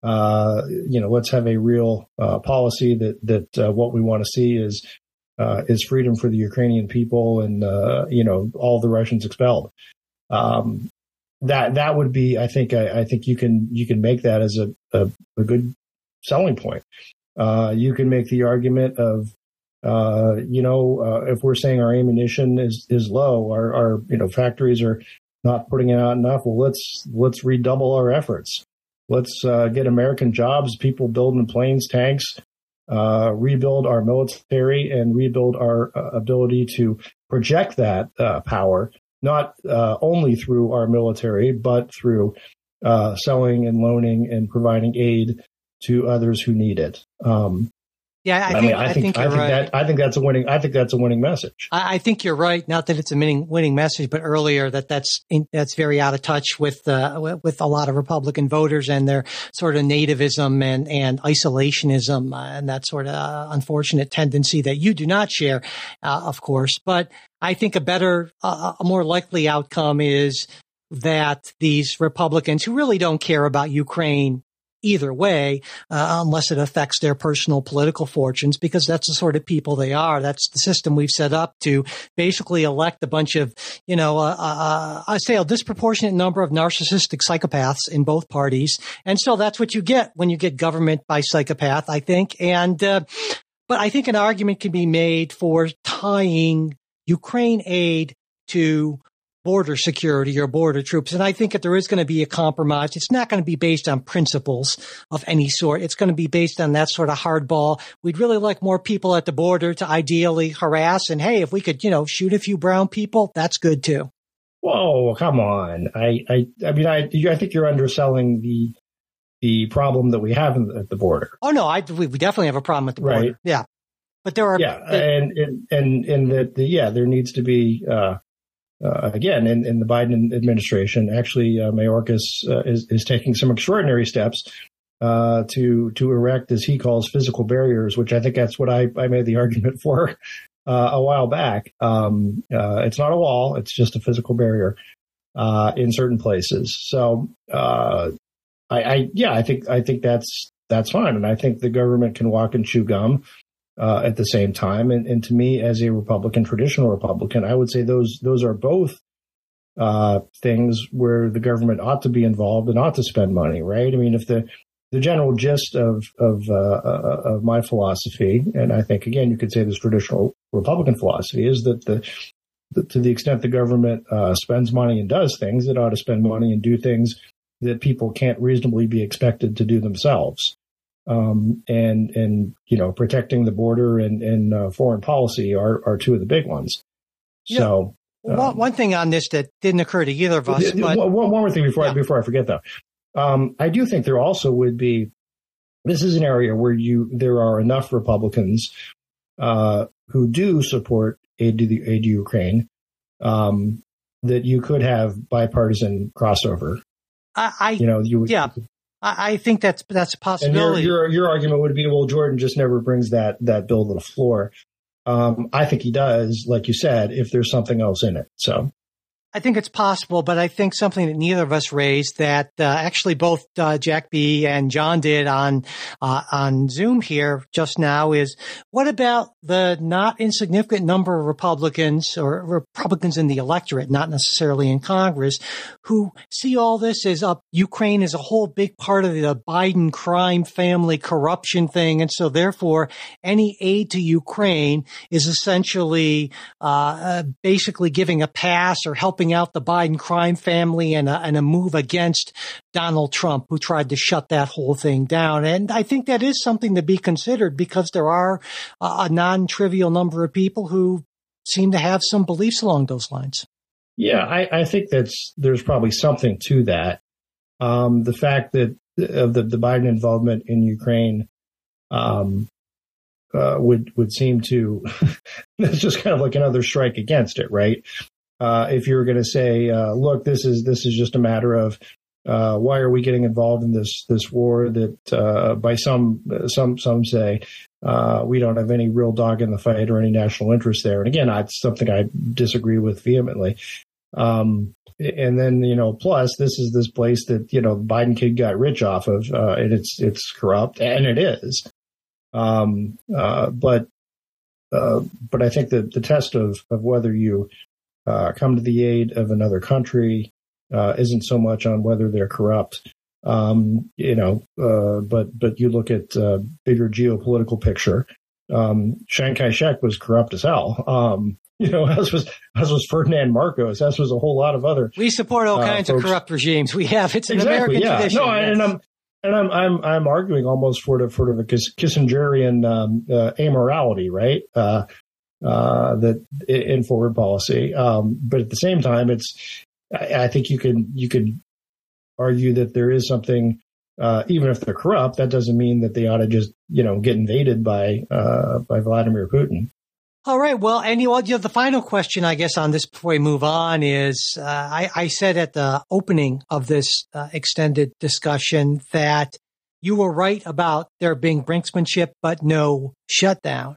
[SPEAKER 4] uh, you know, let's have a real, uh, policy that, that, what we want to see is, is freedom for the Ukrainian people and, you know, all the Russians expelled um, that that would be, I think, I, I, think you can you can make that as a a, a good selling point. Uh, you can make the argument of, uh, you know, uh, if we're saying our ammunition is is low, our our you know factories are not putting it out enough. Well, let's let's redouble our efforts. Let's uh, get American jobs, people building planes, tanks, uh, rebuild our military, and rebuild our uh, ability to project that uh power not uh, only through our military, but through uh, selling and loaning and providing aid to others who need it. Um,
[SPEAKER 3] yeah, I, I think, mean, I, I think, I think right.
[SPEAKER 4] that I think that's a winning. I think that's a winning message.
[SPEAKER 3] I, I, think you're right. Not that it's a winning winning message, but earlier that that's in, that's very out of touch with uh, with a lot of Republican voters and their sort of nativism and and isolationism uh, and that sort of uh, unfortunate tendency that you do not share, uh, of course. But I think a better, uh, a more likely outcome is that these Republicans who really don't care about Ukraine either way, uh, unless it affects their personal political fortunes, because that's the sort of people they are. That's the system we've set up to basically elect a bunch of, you know, uh, uh, uh I say a disproportionate number of narcissistic psychopaths in both parties. And so that's what you get when you get government by psychopath, I think. And, uh, but I think an argument can be made for tying Ukraine aid to border security or border troops. And I think if there is going to be a compromise, it's not going to be based on principles of any sort. It's going to be based on that sort of hardball. We'd really like more people at the border to ideally harass. And hey, if we could, you know, shoot a few brown people, that's good too.
[SPEAKER 4] Whoa, come on. I, I, I mean, I, I think you're underselling the, the problem that we have at the border.
[SPEAKER 3] Oh no, I, we definitely have a problem at the border. Right. Yeah. But there are,
[SPEAKER 4] yeah, and, and, and, and that, the, yeah, there needs to be, uh, uh, again, in, in, the Biden administration, actually, uh, Mayorkas uh, is, is taking some extraordinary steps uh, to to erect, as he calls, physical barriers, which I think that's what I, I made the argument [laughs] for uh, a while back. Um, uh, it's not a wall; it's just a physical barrier uh, in certain places. So, I, I, yeah, I think I think that's that's fine, and I think the government can walk and chew gum. Uh, at the same time, and, and to me, as a Republican, traditional Republican, I would say those those are both uh, things where the government ought to be involved and ought to spend money, right? I mean, if the the general gist of of, uh, uh, of my philosophy, and I think again you could say this traditional Republican philosophy is that the, the to the extent the government uh, spends money and does things, it ought to spend money and do things that people can't reasonably be expected to do themselves. Um, and and you know protecting the border and and uh, foreign policy are are two of the big ones. Yeah. So
[SPEAKER 3] um, one thing on this that didn't occur to either of us. But,
[SPEAKER 4] one, one more thing before yeah. I, before I forget though, um, I do think there also would be. This is an area where you there are enough Republicans uh, who do support aid to the aid to Ukraine um, that you could have bipartisan crossover.
[SPEAKER 3] I, I you know you yeah. I, I think that's that's a possibility.
[SPEAKER 4] Your, your, your argument would be, well, Jordan just never brings that that bill to the floor. Um, I think he does, like you said, if there's something else in it. So
[SPEAKER 3] I think it's possible, but I think something that neither of us raised that uh, actually both uh, Jack B and John did on uh, on Zoom here just now is what about the not insignificant number of Republicans or Republicans in the electorate, not necessarily in Congress, who see all this as up Ukraine is a whole big part of the Biden crime family corruption thing, and so therefore any aid to Ukraine is essentially uh, uh, basically giving a pass or help out the Biden crime family and a, and a move against Donald Trump, who tried to shut that whole thing down. And I think that is something to be considered because there are a non-trivial number of people who seem to have some beliefs along those lines.
[SPEAKER 4] Yeah, I, I think that's there's probably something to that. Um, the fact that of the, the Biden involvement in Ukraine um, uh, would would seem to [laughs] that's just kind of like another strike against it, right? Uh, if you're going to say, uh, look, this is this is just a matter of uh, why are we getting involved in this this war that uh, by some some some say uh, we don't have any real dog in the fight or any national interest there. And again, that's something I disagree with vehemently. Um, and then you know, plus this is this place that you know Biden kid got rich off of, uh, and it's it's corrupt, and it is. Um, but but I think that the test of of whether you uh, come to the aid of another country uh, isn't so much on whether they're corrupt. Um, you know, uh, but but you look at uh, bigger geopolitical picture. Um, Chiang Kai-shek was corrupt as hell. Um, [laughs] you know, as was as was Ferdinand Marcos, as was a whole lot of other.
[SPEAKER 3] We support all uh, kinds folks. of corrupt regimes. We have it's an exactly, American
[SPEAKER 4] yeah.
[SPEAKER 3] tradition.
[SPEAKER 4] No, yes. and I'm and I'm I'm I'm arguing almost for the for the Kissingerian um, uh, amorality, right? Uh, uh, that in forward policy. Um, but at the same time, it's I, I, think you can you could argue that there is something. Uh, even if they're corrupt, that doesn't mean that they ought to just, you know, get invaded by uh, by Vladimir Putin.
[SPEAKER 3] All right. Well, and you know, the final question, I guess, on this before we move on is uh, I, I, said at the opening of this uh, extended discussion that you were right about there being brinksmanship, but no shutdown.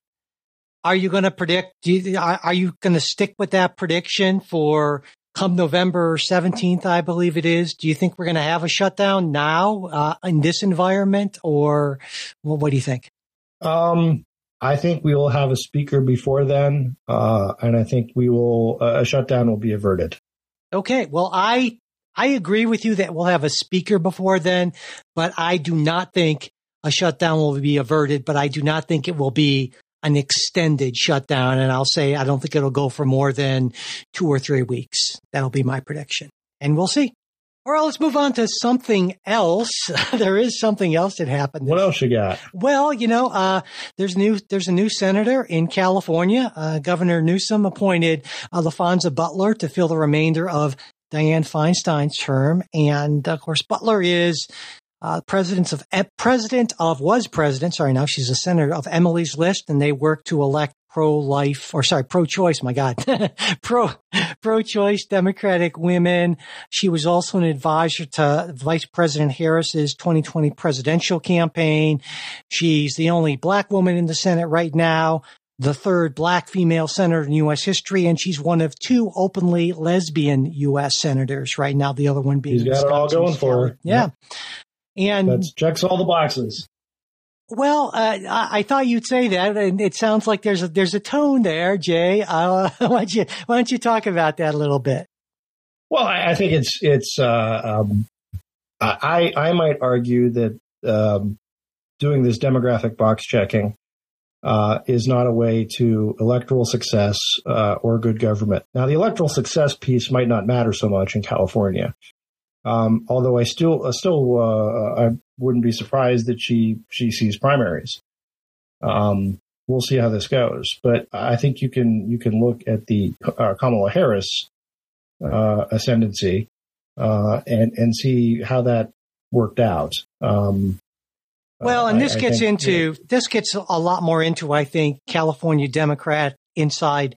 [SPEAKER 3] Are you going to predict? You, are you going to stick with that prediction for come November 17th, I believe it is? Do you think we're going to have a shutdown now uh, in this environment, or well, what do you think?
[SPEAKER 4] Um, I think we will have a speaker before then, uh, and I think we will uh, a shutdown will be averted.
[SPEAKER 3] Okay, well, I I agree with you that we'll have a speaker before then, but I do not think a shutdown will be averted. But I do not think it will be an extended shutdown. And I'll say I don't think it'll go for more than two or three weeks. That'll be my prediction. And we'll see. All right, let's move on to something else. [laughs] there is something else that happened.
[SPEAKER 4] What else you got?
[SPEAKER 3] Well, you know, uh, there's new, there's a new senator in California. Uh, Governor Newsom appointed uh, Laphonza Butler to fill the remainder of Dianne Feinstein's term. And of course, Butler is uh, presidents of president of was president. Sorry, now she's a senator of Emily's List, and they work to elect pro-life or sorry, pro-choice. My God, [laughs] pro pro-choice Democratic women. She was also an advisor to Vice President Harris's 2020 presidential campaign. She's the only black woman in the Senate right now. the third black female senator in U.S. history, and she's one of two openly lesbian U.S. senators right now. The other one being
[SPEAKER 4] She's got it all going for her.
[SPEAKER 3] Yeah, and
[SPEAKER 4] That checks all the boxes.
[SPEAKER 3] well, uh, I, I thought you'd say that, and it sounds like there's a there's a tone there, Jay. [laughs] Uh, why don't you why don't you talk about that a little bit?
[SPEAKER 4] Well, I, I think it's it's. Uh, um, I I might argue that um, doing this demographic box checking uh, is not a way to electoral success uh, or good government. Now, the electoral success piece might not matter so much in California, um, although I still uh, still uh, I wouldn't be surprised that she she sees primaries. Um, we'll see how this goes, but I think you can you can look at the uh, Kamala Harris uh, ascendancy uh, and and see how that worked out. Um,
[SPEAKER 3] Well, and this
[SPEAKER 4] I
[SPEAKER 3] gets
[SPEAKER 4] think,
[SPEAKER 3] into this gets a lot more into I think California Democrat inside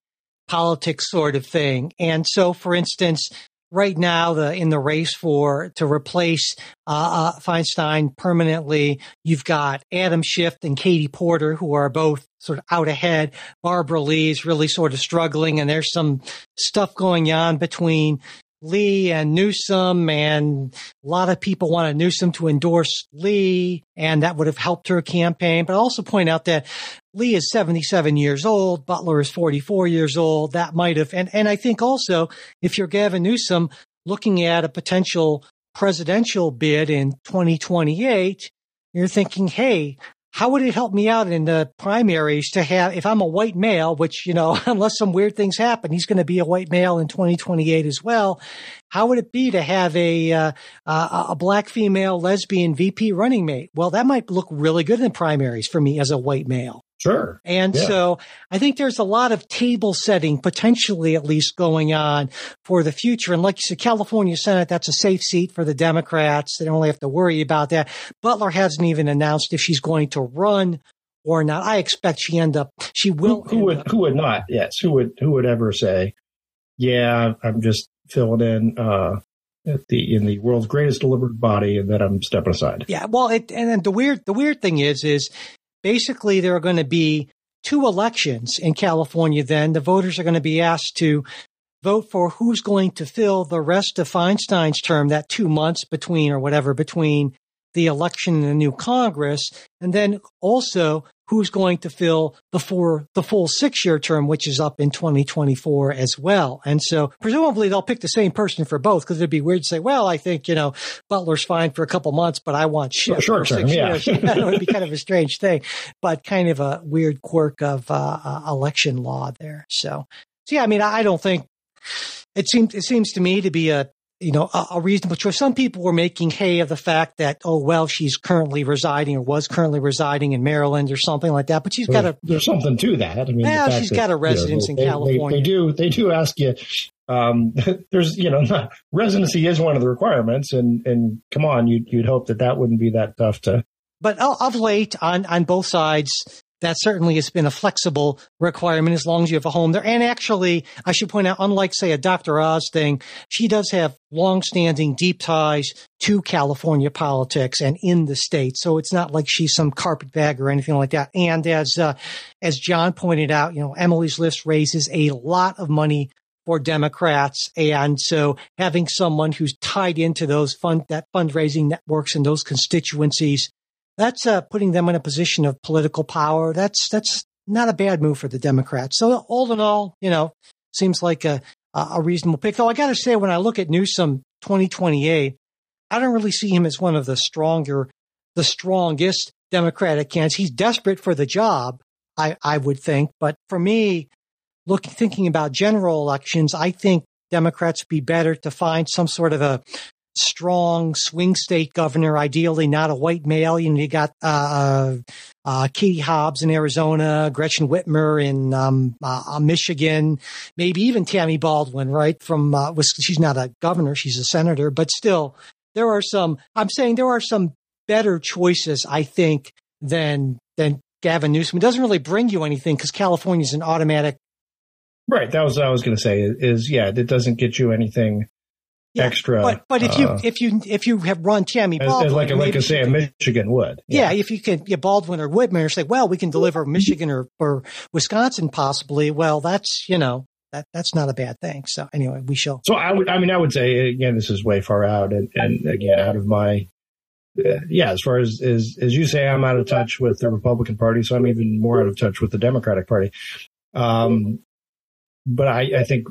[SPEAKER 3] politics sort of thing. And so, for instance, right now the in the race for to replace uh, uh, Feinstein permanently, you've got Adam Schiff and Katie Porter who are both sort of out ahead. Barbara Lee is really sort of struggling, and there's some stuff going on between. Lee and Newsom, and a lot of people wanted Newsom to endorse Lee, and that would have helped her campaign. But I also point out that Lee is 77 years old, Butler is 44 years old. That might have, and, and I think also if you're Gavin Newsom looking at a potential presidential bid in 2028, you're thinking, hey, how would it help me out in the primaries to have, if I'm a white male, which, you know, [laughs] unless some weird things happen, he's going to be a white male in 2028 as well. How would it be to have a, uh, a black female lesbian VP running mate? Well, that might look really good in the primaries for me as a white male.
[SPEAKER 4] Sure.
[SPEAKER 3] And
[SPEAKER 4] Yeah.
[SPEAKER 3] so I think there's a lot of table setting, potentially at least going on for the future. And like you said, California Senate, that's a safe seat for the Democrats. They don't really have to worry about that. Butler hasn't even announced if she's going to run or not. I expect she end up, she will.
[SPEAKER 4] who
[SPEAKER 3] end
[SPEAKER 4] would
[SPEAKER 3] up-
[SPEAKER 4] who would not? Yes, who would who would ever say, "Yeah, I'm just filling in uh, at the in the world's greatest deliberative body, and then I'm stepping aside."
[SPEAKER 3] Yeah, well, it, and then the weird the weird thing is is basically there are going to be two elections in California. Then the voters are going to be asked to vote for who's going to fill the rest of Feinstein's term, that two months between or whatever between the election and the new Congress, and then also who's going to fill the four the full six year term, which is up in 2024 as well. And so presumably they'll pick the same person for both because it'd be weird to say, well, I think you know Butler's fine for a couple months, but I want Schiff for
[SPEAKER 4] term, yeah.
[SPEAKER 3] years. [laughs] it would be kind of a strange thing, but kind of a weird quirk of uh, uh, election law there. So, so yeah, I mean, I don't think it seems it seems to me to be a you know a, a reasonable choice. Some people were making hay of the fact that oh well she's currently residing or was currently residing in Maryland or something like that, but she's got a
[SPEAKER 4] There's something to that. I mean,
[SPEAKER 3] Well,
[SPEAKER 4] fact
[SPEAKER 3] she's
[SPEAKER 4] that,
[SPEAKER 3] got a
[SPEAKER 4] you know,
[SPEAKER 3] residence in
[SPEAKER 4] they- they-
[SPEAKER 3] California.
[SPEAKER 4] They, do. They do ask you. Um, [laughs] there's, you know, [laughs] residency is one of the requirements, and and come on, you'd you'd hope that that wouldn't be that tough to.
[SPEAKER 3] but of late on on both sides that certainly has been a flexible requirement as long as you have a home there. And actually i should point out unlike say a dr oz thing she does have long-standing deep ties to california politics and in the state. So it's not like she's some carpetbag or anything like that. And as uh, as john pointed out you know emily's list raises a lot of money for Democrats. And so having someone who's tied into those fund, that fundraising networks and those constituencies, that's uh, putting them in a position of political power. That's, that's not a bad move for the Democrats. So all in all, you know, seems like a, a reasonable pick. Though I got to say, when I look at Newsom 2028, I don't really see him as one of the stronger, the strongest Democratic candidates. He's desperate for the job, I, I would think. But for me, looking thinking about general elections, I think Democrats would be better to find some sort of a strong swing state governor, ideally not a white male. You know, you got uh, uh, Katie Hobbs in Arizona, Gretchen Whitmer in um, uh, Michigan, maybe even Tammy Baldwin, right? From uh, she's not a governor, she's a senator, but still, there are some. I'm saying there are some better choices, I think, than than Gavin Newsom. It doesn't really bring you anything because California is an automatic
[SPEAKER 4] Right. That was what I was going to say. Is yeah, it doesn't get you anything
[SPEAKER 3] Yeah,
[SPEAKER 4] extra.
[SPEAKER 3] But but if you
[SPEAKER 4] uh,
[SPEAKER 3] if you if you have run Tammy Baldwin,
[SPEAKER 4] as like like a, say a Michigan would.
[SPEAKER 3] yeah, if you can get Baldwin or Whitmer say, well, we can deliver Michigan or, or Wisconsin possibly. Well, that's you know that that's not a bad thing. So anyway, we shall.
[SPEAKER 4] So I would, I mean, I would say again, this is way far out, and, and again, out of my, uh, yeah, as far as, as as you say, I'm out of touch with the Republican Party, so I'm even more out of touch with the Democratic Party. Um, but I, I think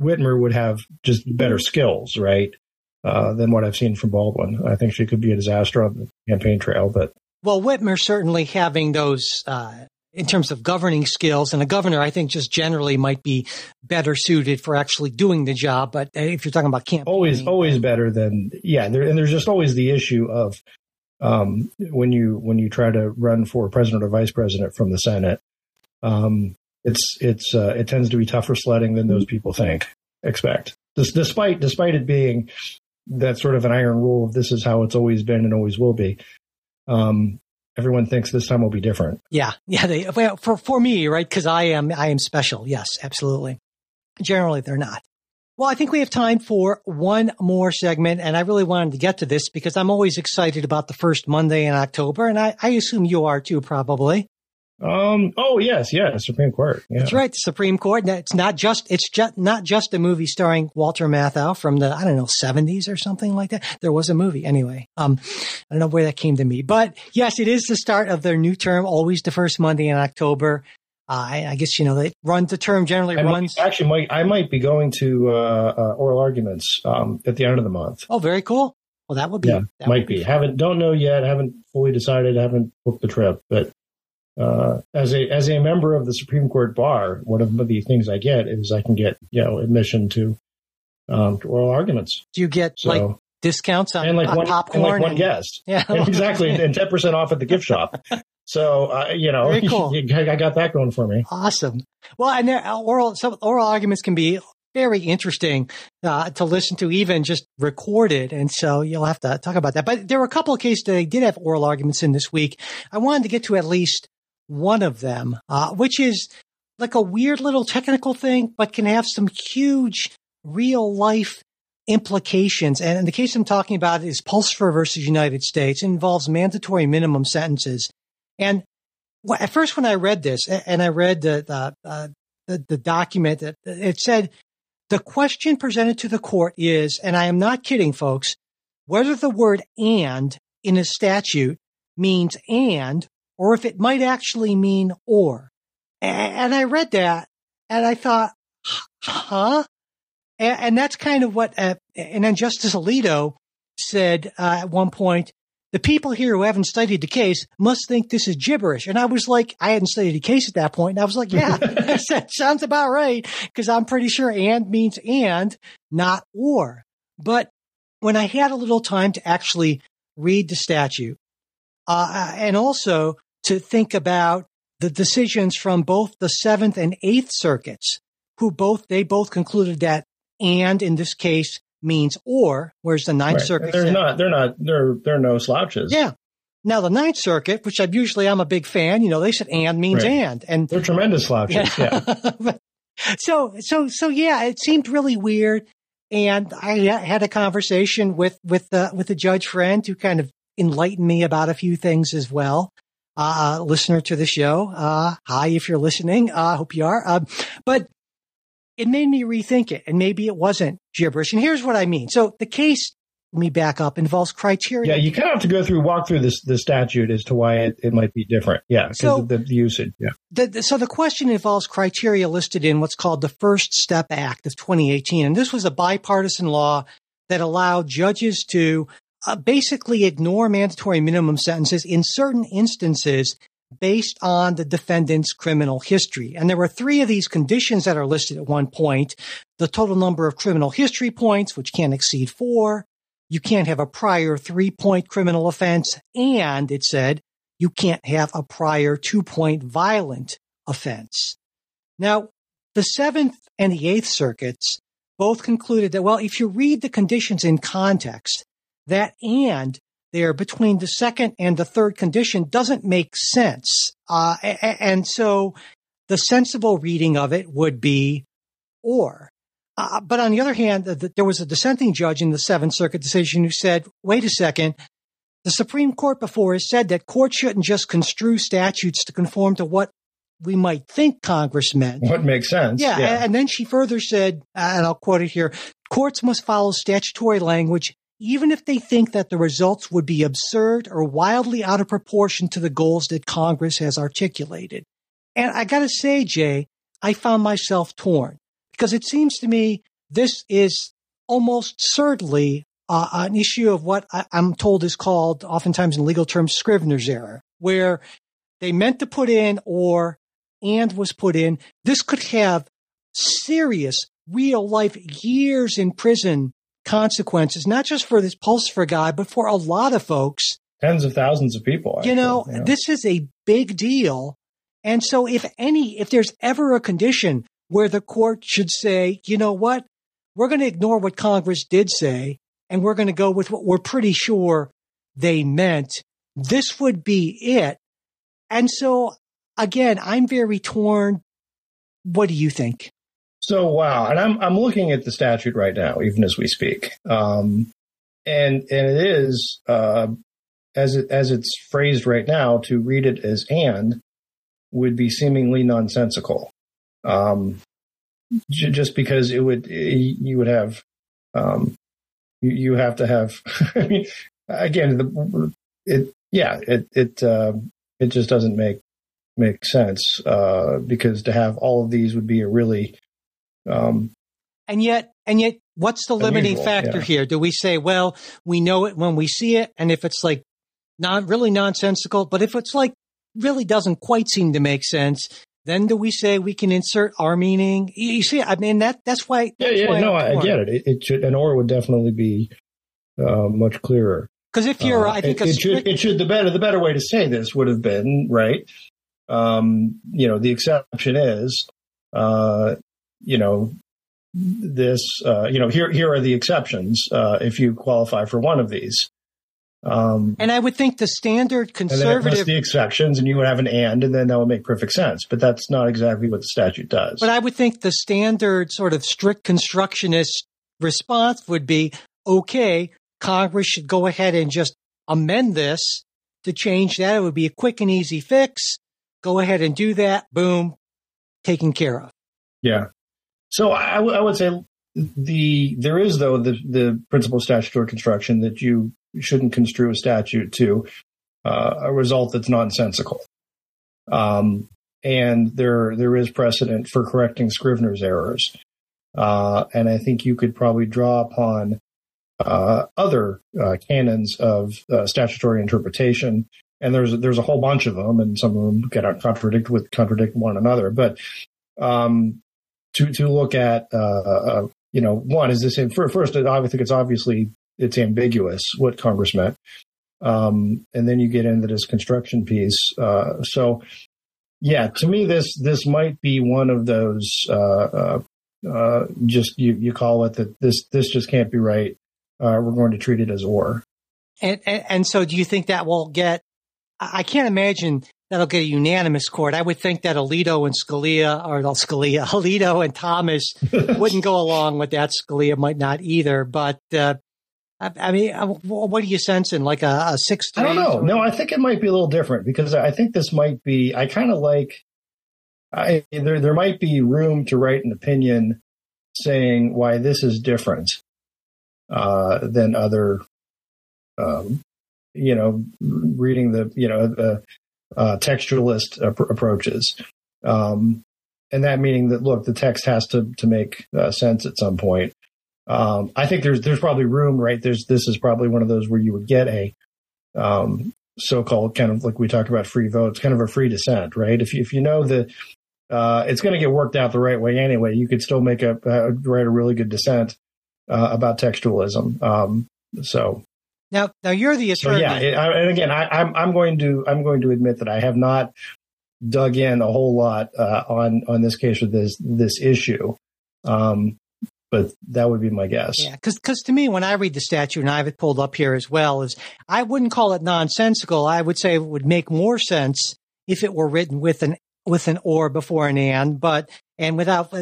[SPEAKER 4] Whitmer would have just better skills, right, uh, than what I've seen from Baldwin. I think she could be a disaster on the campaign trail, but
[SPEAKER 3] Well, Whitmer certainly having those uh, in terms of governing skills, and a governor, I think, just generally might be better suited for actually doing the job. But if you're talking about campaigning,
[SPEAKER 4] always always better than yeah there, and there's just always the issue of um, when you when you try to run for president or vice president from the senate um, it's it's uh, it tends to be tougher sledding than those people think expect Des- despite despite it being that sort of an iron rule of this is how it's always been and always will be um, everyone thinks this time will be different
[SPEAKER 3] Yeah, yeah. They well, for for me, right? Because I am I am special. Yes, absolutely. Generally, they're not. Well, I think we have time for one more segment, and I really wanted to get to this because I'm always excited about the first Monday in October, and I, I assume you are too, probably.
[SPEAKER 4] Um, oh yes yes supreme court yeah
[SPEAKER 3] That's right, the Supreme Court. It's not just it's just not just a movie starring Walter Matthau from the I don't know seventies or something like that. There was a movie anyway. Um, I don't know where that came to me, but yes, it is the start of their new term. Always the first Monday in October. Uh, I, I guess you know they run the term generally
[SPEAKER 4] I might, actually might I might be going to uh, uh, oral arguments um, at the end of the month
[SPEAKER 3] Oh, very cool. Well, that would be
[SPEAKER 4] Yeah,
[SPEAKER 3] that
[SPEAKER 4] might
[SPEAKER 3] would
[SPEAKER 4] be.
[SPEAKER 3] fun.
[SPEAKER 4] Haven't don't know yet. Haven't fully decided. Haven't booked the trip. But uh, as a as a member of the Supreme Court bar, one of the things I get is I can get you know admission to um, to oral arguments.
[SPEAKER 3] Do you get
[SPEAKER 4] So
[SPEAKER 3] like discounts on,
[SPEAKER 4] and like
[SPEAKER 3] on
[SPEAKER 4] one
[SPEAKER 3] popcorn?
[SPEAKER 4] and like one
[SPEAKER 3] and-
[SPEAKER 4] guest. [laughs]
[SPEAKER 3] Yeah, [laughs]
[SPEAKER 4] exactly, and ten percent off at the gift shop. So uh, you know, [laughs]
[SPEAKER 3] cool.
[SPEAKER 4] I got that going for me.
[SPEAKER 3] Awesome. Well, and there, oral some oral arguments can be very interesting uh, to listen to, even just recorded. And so you'll have to talk about that. But there were a couple of cases that I did have oral arguments in this week. I wanted to get to at least one of them, uh, which is like a weird little technical thing, but can have some huge real life implications. And the case I'm talking about is Pulsifer versus United States. It involves mandatory minimum sentences. And at first when I read this and I read the, the, uh, the, the document it said the question presented to the court is, and I am not kidding folks, whether the word and in a statute means and or if it might actually mean or. And I read that and I thought, huh? And, that's kind of what, uh, and then Justice Alito said uh, at one point, the people here who haven't studied the case must think this is gibberish. And I was like, I hadn't studied the case at that point. And I was like, yeah, [laughs] [laughs] that sounds about right. Cause I'm pretty sure and means and, not or. But when I had a little time to actually read the statute, uh, and also to think about the decisions from both the seventh and eighth circuits, who both, they both concluded that and in this case means or, whereas the ninth
[SPEAKER 4] Right.
[SPEAKER 3] circuit
[SPEAKER 4] They're
[SPEAKER 3] said,
[SPEAKER 4] not. They're not. They're they're no slouches.
[SPEAKER 3] yeah. Now the Ninth Circuit, which I'm usually I'm a big fan, you know, they said and means
[SPEAKER 4] Right.
[SPEAKER 3] and, and
[SPEAKER 4] They're tremendous slouches. Yeah. [laughs]
[SPEAKER 3] But- so so so yeah, it seemed really weird, and I had a conversation with with the with a judge friend who kind of enlightened me about a few things as well. Uh, listener to the show, uh, hi if you're listening. I uh, hope you are. Um, but it made me rethink it, and maybe it wasn't gibberish. And here's what I mean. So the case, let me back up, involves criteria.
[SPEAKER 4] Yeah, you kind of have to go through, walk through this the statute as to why it, it might be different. Yeah, because
[SPEAKER 3] So-
[SPEAKER 4] of the, the usage. Yeah,
[SPEAKER 3] The, the- so the question involves criteria listed in what's called the First Step Act of 2018. And this was a bipartisan law that allowed judges to uh, basically ignore mandatory minimum sentences in certain instances based on the defendant's criminal history. And there were three of these conditions that are listed at one point. The total number of criminal history points, which can't exceed four. You can't have a prior three point criminal offense. And it said you can't have a prior two point violent offense. Now, the seventh and the eighth circuits both concluded that, well, if you read the conditions in context, that and there between the second and the third condition doesn't make sense. Uh, and so the sensible reading of it would be or. Uh, but on the other hand, the, the, there was a dissenting judge in the Seventh Circuit decision who said, wait a second, the Supreme Court before has said that courts shouldn't just construe statutes to conform to what we might think Congress meant.
[SPEAKER 4] What makes sense.
[SPEAKER 3] Yeah.
[SPEAKER 4] yeah.
[SPEAKER 3] And then she further said, and I'll quote it here courts must follow statutory language even if they think that the results would be absurd or wildly out of proportion to the goals that Congress has articulated. And I got to say, Jay, I found myself torn because it seems to me this is almost certainly uh, an issue of what I, I'm told is called, oftentimes in legal terms, Scrivener's error, where they meant to put in or and was put in. This could have serious, real life years in prison consequences, not just for this Pulsifer guy, but for a lot of folks.
[SPEAKER 4] Tens of thousands of people.
[SPEAKER 3] Actually, you know, yeah. this is a big deal. And so if any, if there's ever a condition where the court should say, you know what, we're going to ignore what Congress did say, and we're going to go with what we're pretty sure they meant, this would be it. And so again, I'm very torn. What do you think?
[SPEAKER 4] So wow, and I'm I'm looking at the statute right now, even as we speak, um, and and it is uh, as it as it's phrased right now to read it as and would be seemingly nonsensical, um, j- just because it would you would have um, you, you have to have [laughs] I mean again the it yeah it it uh, it just doesn't make make sense uh, because to have all of these would be a really um,
[SPEAKER 3] and yet, and yet, what's the limiting unusual, factor yeah. here? Do we say, well, we know it when we see it, and if it's like not really nonsensical, but if it's like really doesn't quite seem to make sense, then do we say we can insert our meaning? You see, I mean that that's why.
[SPEAKER 4] That's yeah, yeah,
[SPEAKER 3] why
[SPEAKER 4] no, I, I get it. it. It should, an or would definitely be uh, much clearer.
[SPEAKER 3] Because if you're, uh, I think
[SPEAKER 4] it,
[SPEAKER 3] it
[SPEAKER 4] strict, should, it should the better the better way to say this would have been right. Um, you know, the exception is, uh, you know, this, uh, you know, here here are the exceptions uh, if you qualify for one of these.
[SPEAKER 3] Um, and I would think the standard conservative
[SPEAKER 4] the exceptions, and you would have an and, and then that would make perfect sense. But that's not exactly what the statute does.
[SPEAKER 3] But I would think the standard sort of strict constructionist response would be, okay, Congress should go ahead and just amend this to change that. It would be a quick and easy fix. Go ahead and do that. Boom, taken care of.
[SPEAKER 4] Yeah. So I, w- I would say the there is though the the principle of statutory construction that you shouldn't construe a statute to uh, a result that's nonsensical. Um, and there there is precedent for correcting Scrivener's errors, uh, and I think you could probably draw upon uh, other uh, canons of uh, statutory interpretation. And there's there's a whole bunch of them, and some of them get contradict with contradict one another. But um, to to look at uh, uh, you know one is this for first I think it's obviously it's ambiguous what Congress meant, um, and then you get into this construction piece. Uh, so yeah, to me this this might be one of those uh, uh, uh just you you call it that this this just can't be right. we're going to treat it as or.
[SPEAKER 3] And, and, and so, do you think that will get? I can't imagine that'll get a unanimous court. I would think that Alito and Scalia, or Scalia, [laughs] Alito and Thomas [laughs] wouldn't go along with that. Scalia might not either. But uh, I, I, mean, uh, what are you sensing? Like a, a six?
[SPEAKER 4] I don't know. No, I think it might be a little different because I think this might be. I kind of like. I, there, there might be room to write an opinion saying why this is different uh, than other um, you know, reading the, you know, the uh, textualist ap- approaches. Um, and that meaning that, look, the text has to, to make uh, sense at some point. Um, I think there's, there's probably room, right? There's, this is probably one of those where you would get a, um, so-called kind of like we talked about free votes, kind of a free dissent, right? If you, if you know that, uh, it's going to get worked out the right way anyway, you could still make a, uh, write a really good dissent, uh, about textualism. Um, so
[SPEAKER 3] now, now you're the attorney.
[SPEAKER 4] So yeah, it, I, and again, I, am I'm, I'm going to I'm going to admit that I have not dug in a whole lot uh, on on this case or this this issue. Um, but that would be my guess.
[SPEAKER 3] Yeah, because because to me, when I read the statute, and I have it pulled up here as well, is I wouldn't call it nonsensical. I would say it would make more sense if it were written with an with an or before an and, but and without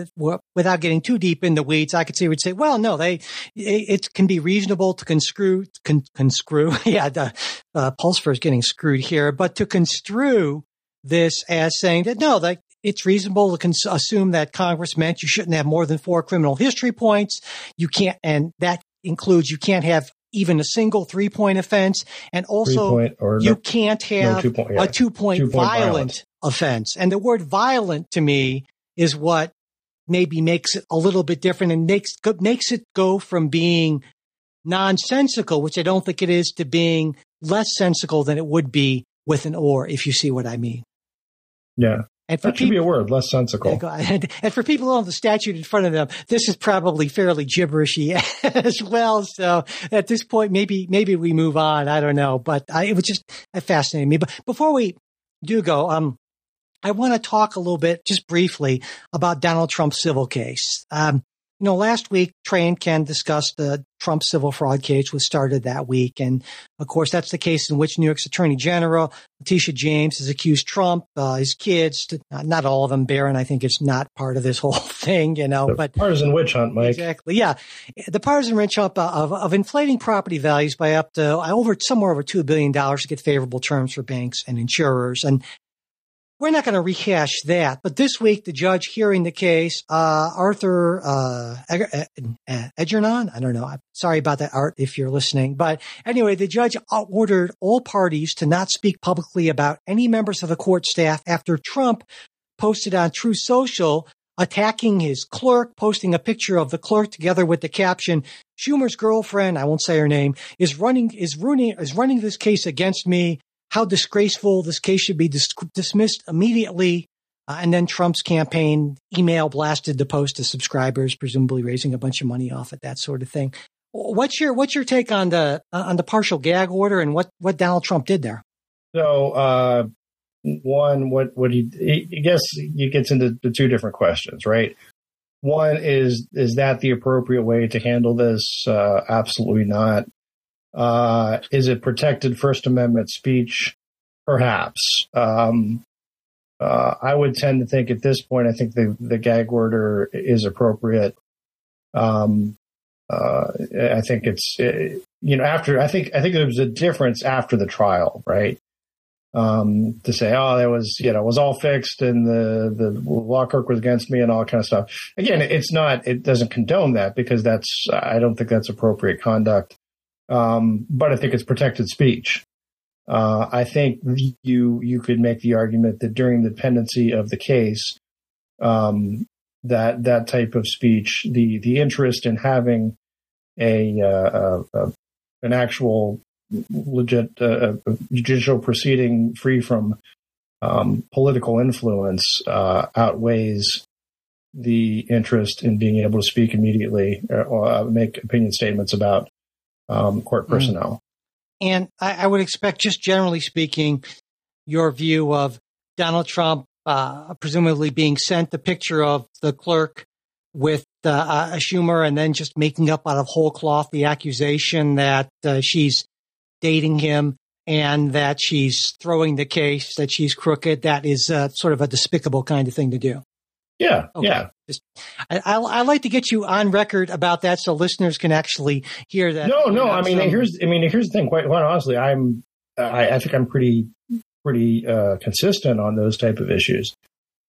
[SPEAKER 3] without getting too deep in the weeds, I could see would say, well, no, they it can be reasonable to construe con, construe. [laughs] yeah, the uh, Pulsifer is getting screwed here, but to construe this as saying that no, that it's reasonable to cons- assume that Congress meant you shouldn't have more than four criminal history points. You can't, and that includes you can't have even a single three point offense, and also you no, can't have no two point, yeah. a two point, two point violent violence. offense. And the word violent to me is what maybe makes it a little bit different and makes makes it go from being nonsensical, which I don't think it is, to being less sensical than it would be with an or, if you see what I mean.
[SPEAKER 4] Yeah. And for that should people, be a word, less sensical.
[SPEAKER 3] And, [laughs] and, for people who have the statute in front of them, this is probably fairly gibberishy [laughs] as well. So at this point, maybe maybe we move on. I don't know, but I, it was just fascinating me. But before we do go, um, I want to talk a little bit, just briefly, about Donald Trump's civil case. Um, you know, last week, Trey and Ken discussed the Trump civil fraud case, which started that week. And of course, that's the case in which New York's Attorney General, Letitia James, has accused Trump, uh, his kids, to, uh, not all of them, Barron, I think it's not part of this [laughs] whole thing, you know,
[SPEAKER 4] the
[SPEAKER 3] but
[SPEAKER 4] partisan witch hunt, Mike.
[SPEAKER 3] Exactly. Yeah. The partisan witch hunt uh, of, of inflating property values by up to uh, over somewhere over $2 billion to get favorable terms for banks and insurers. And we're not going to rehash that, but this week the judge hearing the case, uh, Arthur uh, Engernon, I don't know. I'm sorry about that, Art, if you're listening. But anyway, the judge ordered all parties to not speak publicly about any members of the court staff after Trump posted on Truth Social attacking his clerk, posting a picture of the clerk together with the caption, Schumer's girlfriend, I won't say her name, is running, is ruining, is running this case against me how disgraceful this case should be dis- dismissed immediately. Uh, and then Trump's campaign email blasted the post to subscribers, presumably raising a bunch of money off it, that sort of thing. What's your what's your take on the uh, on the partial gag order and what what Donald Trump did there?
[SPEAKER 4] So, uh, one, what what he I guess he gets into the two different questions, right? One is is that the appropriate way to handle this? Uh, absolutely not. Uh, is it protected First Amendment speech? Perhaps. Um, uh, I would tend to think at this point, I think the, the gag order is appropriate. Um, uh, I think it's, uh, you know, after, I think, I think there was a difference after the trial, right? Um, to say, oh, that was, you know, was all fixed and the, the law clerk was against me and all kind of stuff. Again, it's not, it doesn't condone that because that's, I don't think that's appropriate conduct. Um, but I think it's protected speech. Uh, I think you you could make the argument that during the pendency of the case, um, that that type of speech, the the interest in having a, uh, a an actual legit uh, judicial proceeding free from um, political influence uh, outweighs the interest in being able to speak immediately uh, or uh, make opinion statements about um, court mm. personnel.
[SPEAKER 3] And I, I, would expect, just generally speaking, your view of Donald Trump uh, presumably being sent the picture of the clerk with uh, uh, Schumer and then just making up out of whole cloth the accusation that uh, she's dating him and that she's throwing the case, that she's crooked. That is uh, sort of a despicable kind of thing to do.
[SPEAKER 4] Yeah, okay. yeah.
[SPEAKER 3] Just, I, I, I, like to get you on record about that so listeners can actually hear that.
[SPEAKER 4] No, no. I mean, here's, I mean, here's the thing. Quite, quite honestly, I'm, I, I think I'm pretty, pretty uh, consistent on those type of issues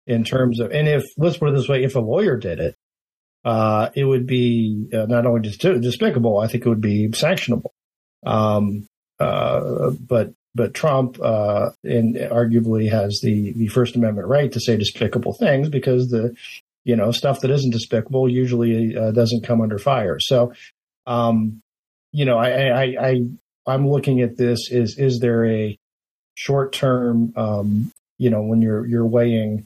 [SPEAKER 4] in terms of, and if let's put it this way, if a lawyer did it, uh, it would be uh, not only just despicable, I think it would be sanctionable. Um, uh, but but Trump, uh, in, arguably has the, the First Amendment right to say despicable things because the, you know, stuff that isn't despicable usually uh, doesn't come under fire. So, um, you know, I, I, I, I'm looking at this is, is there a short term, um, you know, when you're, you're weighing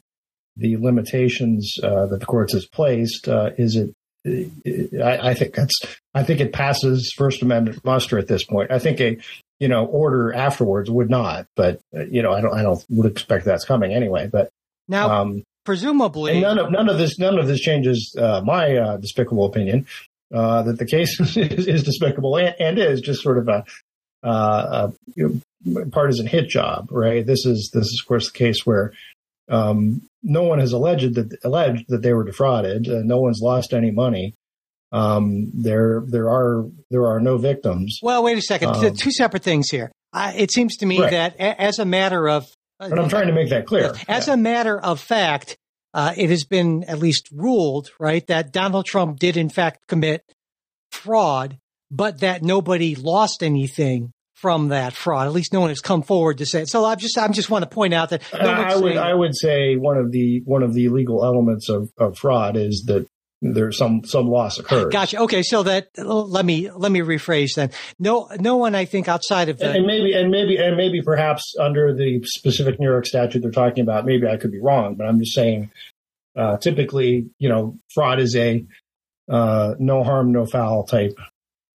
[SPEAKER 4] the limitations uh, that the courts has placed, uh, is it I, I, think that's I think it passes First Amendment muster at this point. I think a you know, order afterwards would not. But uh, you know, I don't, I don't would expect that's coming anyway. But
[SPEAKER 3] now, um, presumably,
[SPEAKER 4] none of none of this none of this changes uh, my uh, despicable opinion uh, that the case [laughs] is, is despicable and, and, is just sort of a, uh, a you know, partisan hit job, right? This is this is of course the case where um, no one has alleged that alleged that they were defrauded. Uh, no one's lost any money. Um, there there are there are no victims.
[SPEAKER 3] Well, wait a second.
[SPEAKER 4] Um,
[SPEAKER 3] Two separate things here. Uh, it seems to me
[SPEAKER 4] Right.
[SPEAKER 3] that a- as a matter of
[SPEAKER 4] But I'm trying to make that clear.
[SPEAKER 3] As
[SPEAKER 4] Yeah.
[SPEAKER 3] a matter of fact, uh, it has been at least ruled, right, that Donald Trump did in fact commit fraud, but that nobody lost anything from that fraud. At least no one has come forward to say it. So I just, I just want to point out that no
[SPEAKER 4] I would
[SPEAKER 3] saying-
[SPEAKER 4] I would say one of the one of the legal elements of, of fraud is that there's some some loss occurred.
[SPEAKER 3] Gotcha. Okay, so that let me let me rephrase then. No, no one I think outside of
[SPEAKER 4] And, and maybe and maybe and maybe perhaps under the specific New York statute they're talking about, maybe I could be wrong, but I'm just saying. Uh, typically, you know, fraud is a uh, no harm, no foul type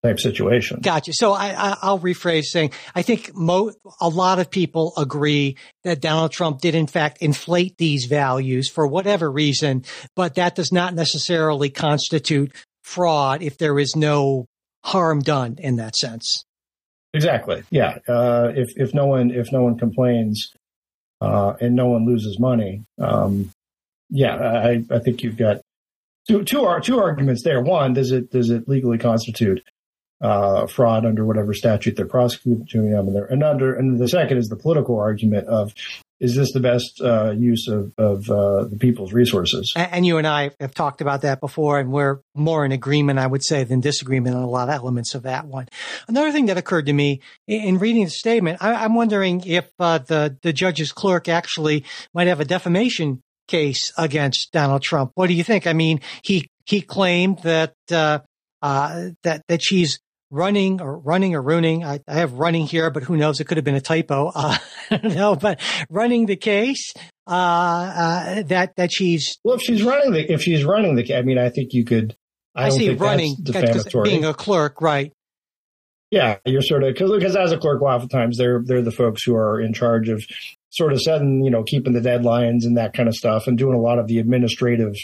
[SPEAKER 4] type situation.
[SPEAKER 3] Gotcha. So I, I, I'll rephrase saying I think mo- a lot of people agree that Donald Trump did in fact inflate these values for whatever reason, but that does not necessarily constitute fraud if there is no harm done in that sense.
[SPEAKER 4] Exactly. Yeah. Uh, if if no one if no one complains uh, and no one loses money, um, yeah, I, I think you've got two two two arguments there. One, does it does it legally constitute uh, fraud under whatever statute they're prosecuting them? And, and under and the second is the political argument of is this the best uh, use of of uh, the people's resources?
[SPEAKER 3] And you and I have talked about that before, and we're more in agreement, I would say, than disagreement on a lot of elements of that one. Another thing that occurred to me in, in reading the statement, I, I'm wondering if uh, the the judge's clerk actually might have a defamation case against Donald Trump. What do you think? I mean, he he claimed that uh, that that she's running or running or ruining. I, I have running here, but who knows? It could have been a typo. Uh, [laughs] I don't know, but running the case uh, uh, that that she's
[SPEAKER 4] Well, if she's running the if she's running the, I mean, I think you could. I,
[SPEAKER 3] I, see
[SPEAKER 4] think
[SPEAKER 3] running
[SPEAKER 4] defamatory.
[SPEAKER 3] being a clerk, right?
[SPEAKER 4] Yeah, you're sort of because because as a clerk, oftentimes they're they're the folks who are in charge of sort of setting, you know, keeping the deadlines and that kind of stuff, and doing a lot of the administrative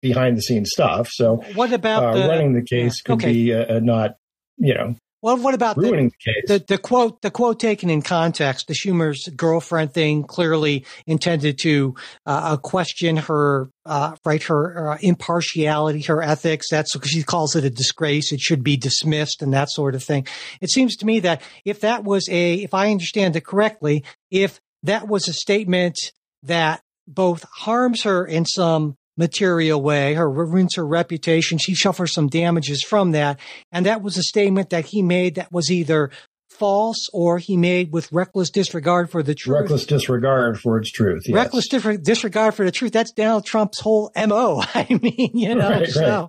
[SPEAKER 4] behind the scenes stuff. So
[SPEAKER 3] What about
[SPEAKER 4] uh,
[SPEAKER 3] the
[SPEAKER 4] running the case could
[SPEAKER 3] okay.
[SPEAKER 4] be uh, uh, not, you know,
[SPEAKER 3] well? What about the,
[SPEAKER 4] ruining the case.
[SPEAKER 3] the the quote the quote taken in context? The Schumer's girlfriend thing clearly intended to uh, question her uh, right her uh, impartiality, her ethics. That's because she calls it a disgrace. It should be dismissed and that sort of thing. It seems to me that if that was a, if I understand it correctly, if that was a statement that both harms her in some material way, her ruins her reputation, she suffers some damages from that, and that was a statement that he made that was either false or he made with reckless disregard for the truth.
[SPEAKER 4] reckless disregard for its truth. Yes.
[SPEAKER 3] Reckless dis- disregard for the truth. That's Donald Trump's whole MO. [laughs] I mean, you know,
[SPEAKER 4] Right,
[SPEAKER 3] so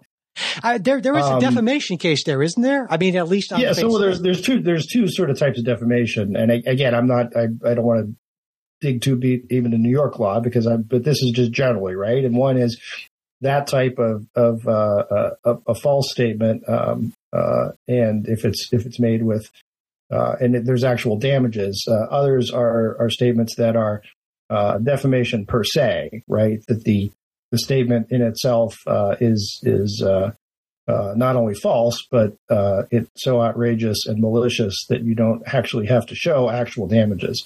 [SPEAKER 3] I, there, there is a
[SPEAKER 4] Um,
[SPEAKER 3] defamation case there, isn't there? I mean, at least on
[SPEAKER 4] yeah.
[SPEAKER 3] the
[SPEAKER 4] So
[SPEAKER 3] of
[SPEAKER 4] there's there's two there's two sort of types of defamation, and I, again, I'm not I, I don't want to dig too deep even in New York law because I'm but this is just generally right. And one is that type of of uh, uh, a, a false statement, um, uh, and if it's if it's made with uh, and it, there's actual damages. Uh, others are are statements that are uh, defamation per se, right? That the the statement in itself is is not only false, but it's so outrageous and malicious that you don't actually have to show actual damages.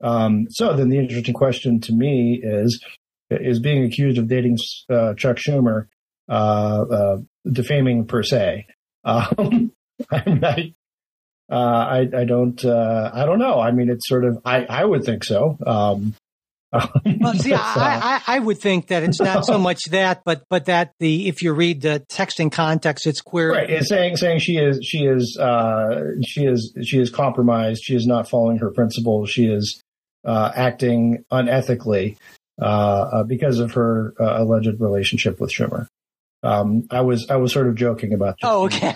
[SPEAKER 4] Um, so then the interesting question to me is, is being accused of dating uh, Chuck Schumer uh, uh, defaming per se? Um, [laughs] I'm not, uh, I, I don't, uh, I don't know. I mean, it's sort of, I, I would think so. Um, [laughs]
[SPEAKER 3] Well, see, I, I, I would think that it's not so [laughs] much that, but but that the if you read the text in context, it's queer.
[SPEAKER 4] Right, it's saying saying she is she is uh, she is she is compromised. She is not following her principles. She is uh, acting unethically uh, uh, because of her uh, alleged relationship with Schumer. Um, I was I was sort of joking about
[SPEAKER 3] Oh, [laughs] okay.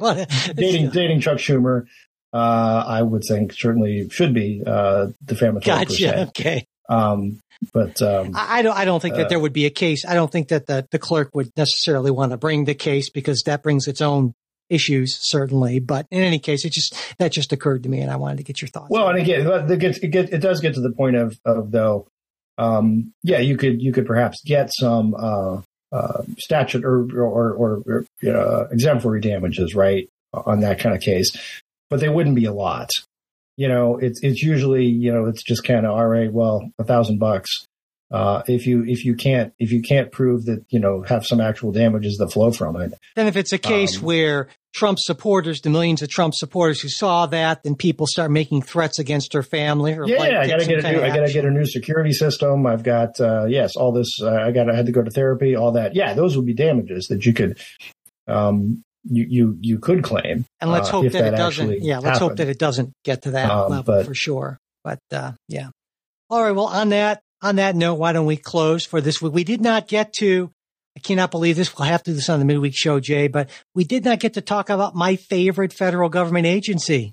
[SPEAKER 3] Well,
[SPEAKER 4] dating dating Chuck Schumer. Uh, I would think certainly should be uh, defamatory
[SPEAKER 3] Gotcha. Okay.
[SPEAKER 4] Um, but um,
[SPEAKER 3] I I don't. I don't think that
[SPEAKER 4] Uh,
[SPEAKER 3] there would be a case. I don't think that the, the clerk would necessarily want to bring the case because that brings its own issues, certainly. But in any case, it just that just occurred to me, and I wanted to get your thoughts.
[SPEAKER 4] Well, and again, it gets, it, gets, it does get to the point of, of though, um, yeah, you could you could perhaps get some uh, uh, statute or or, or, or uh, exemplary damages, right, on that kind of case, but they wouldn't be a lot. You know, it's it's usually you know it's just kind of all right. Well, a thousand bucks uh, if you if you can't if you can't prove that you know have some actual damages that flow from it.
[SPEAKER 3] Then, if it's a case
[SPEAKER 4] Um,
[SPEAKER 3] where Trump supporters, the millions of Trump supporters who saw that, then people start making threats against her family. Or
[SPEAKER 4] Yeah, I gotta get a new, I gotta get a new security system. I've got uh, yes, all this. Uh, I got I had to go to therapy. All that. Yeah, those would be damages that you could um you you you could claim.
[SPEAKER 3] And let's
[SPEAKER 4] uh,
[SPEAKER 3] hope
[SPEAKER 4] if
[SPEAKER 3] that, it doesn't. Yeah, let's hope that it doesn't get to that
[SPEAKER 4] Um,
[SPEAKER 3] level
[SPEAKER 4] but-
[SPEAKER 3] for sure. But uh, yeah. All right. Well, on that on that note, why don't we close for this week? We did not get to. I cannot believe this. We'll have to do this on the midweek show, Jay. But we did not get to talk about my favorite federal government agency.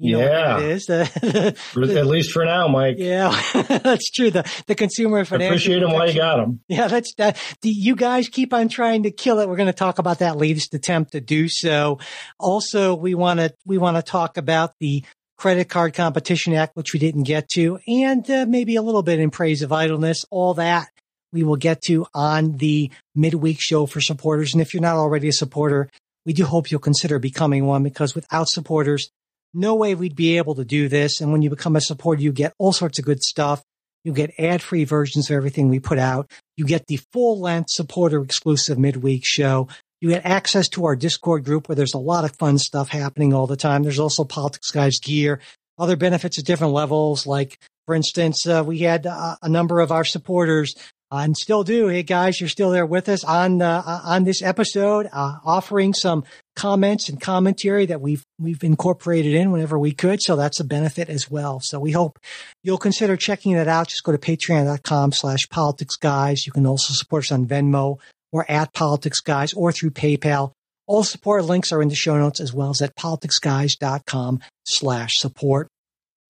[SPEAKER 3] You know
[SPEAKER 4] Yeah.
[SPEAKER 3] what it is. [laughs] The,
[SPEAKER 4] At least for now, Mike.
[SPEAKER 3] yeah, [laughs] that's true. The the consumer financial.
[SPEAKER 4] Appreciate them while you got them.
[SPEAKER 3] yeah, that's that. The, you guys keep on trying to kill it. We're going to talk about that latest attempt to do so. Also, we want to we want to talk about the Credit Card Competition Act, which we didn't get to, and uh, maybe a little bit in praise of idleness. All that we will get to on the midweek show for supporters. And if you're not already a supporter, we do hope you'll consider becoming one because without supporters, no way we'd be able to do this. And when you become a supporter, you get all sorts of good stuff. You get ad free versions of everything we put out. You get the full length supporter exclusive midweek show. You get access to our Discord group where there's a lot of fun stuff happening all the time. There's also Politics Guys gear, other benefits at different levels. Like, for instance, uh, we had uh, a number of our supporters uh, and still do. Hey guys, you're still there with us on uh, on this episode, uh, offering some comments and commentary that we've we've incorporated in whenever we could. So that's a benefit as well. So we hope you'll consider checking that out. Just go to patreon.com slash politics guys. You can also support us on Venmo or at politics guys or through PayPal. All support links are in the show notes as well as at politicsguys.com slash support.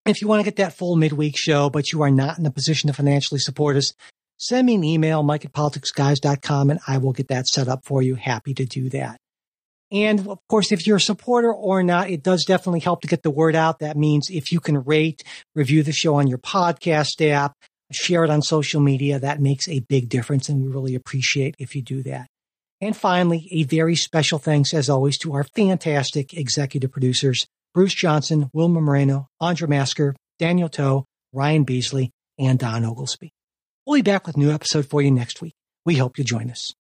[SPEAKER 3] If you want to get that full midweek show, but you are not in a position to financially support us, send me an email, mike at politicsguys.com, and I will get that set up for you. Happy to do that. And of course, if you're a supporter or not, it does definitely help to get the word out. That means if you can rate, review the show on your podcast app, share it on social media, that makes a big difference. And we really appreciate if you do that. And finally, a very special thanks, as always, to our fantastic executive producers, Bruce Johnson, Wilma Moreno, Andra Masker, Daniel Toe, Ryan Beasley, and Don Oglesby. We'll be back with a new episode for you next week. We hope you join us.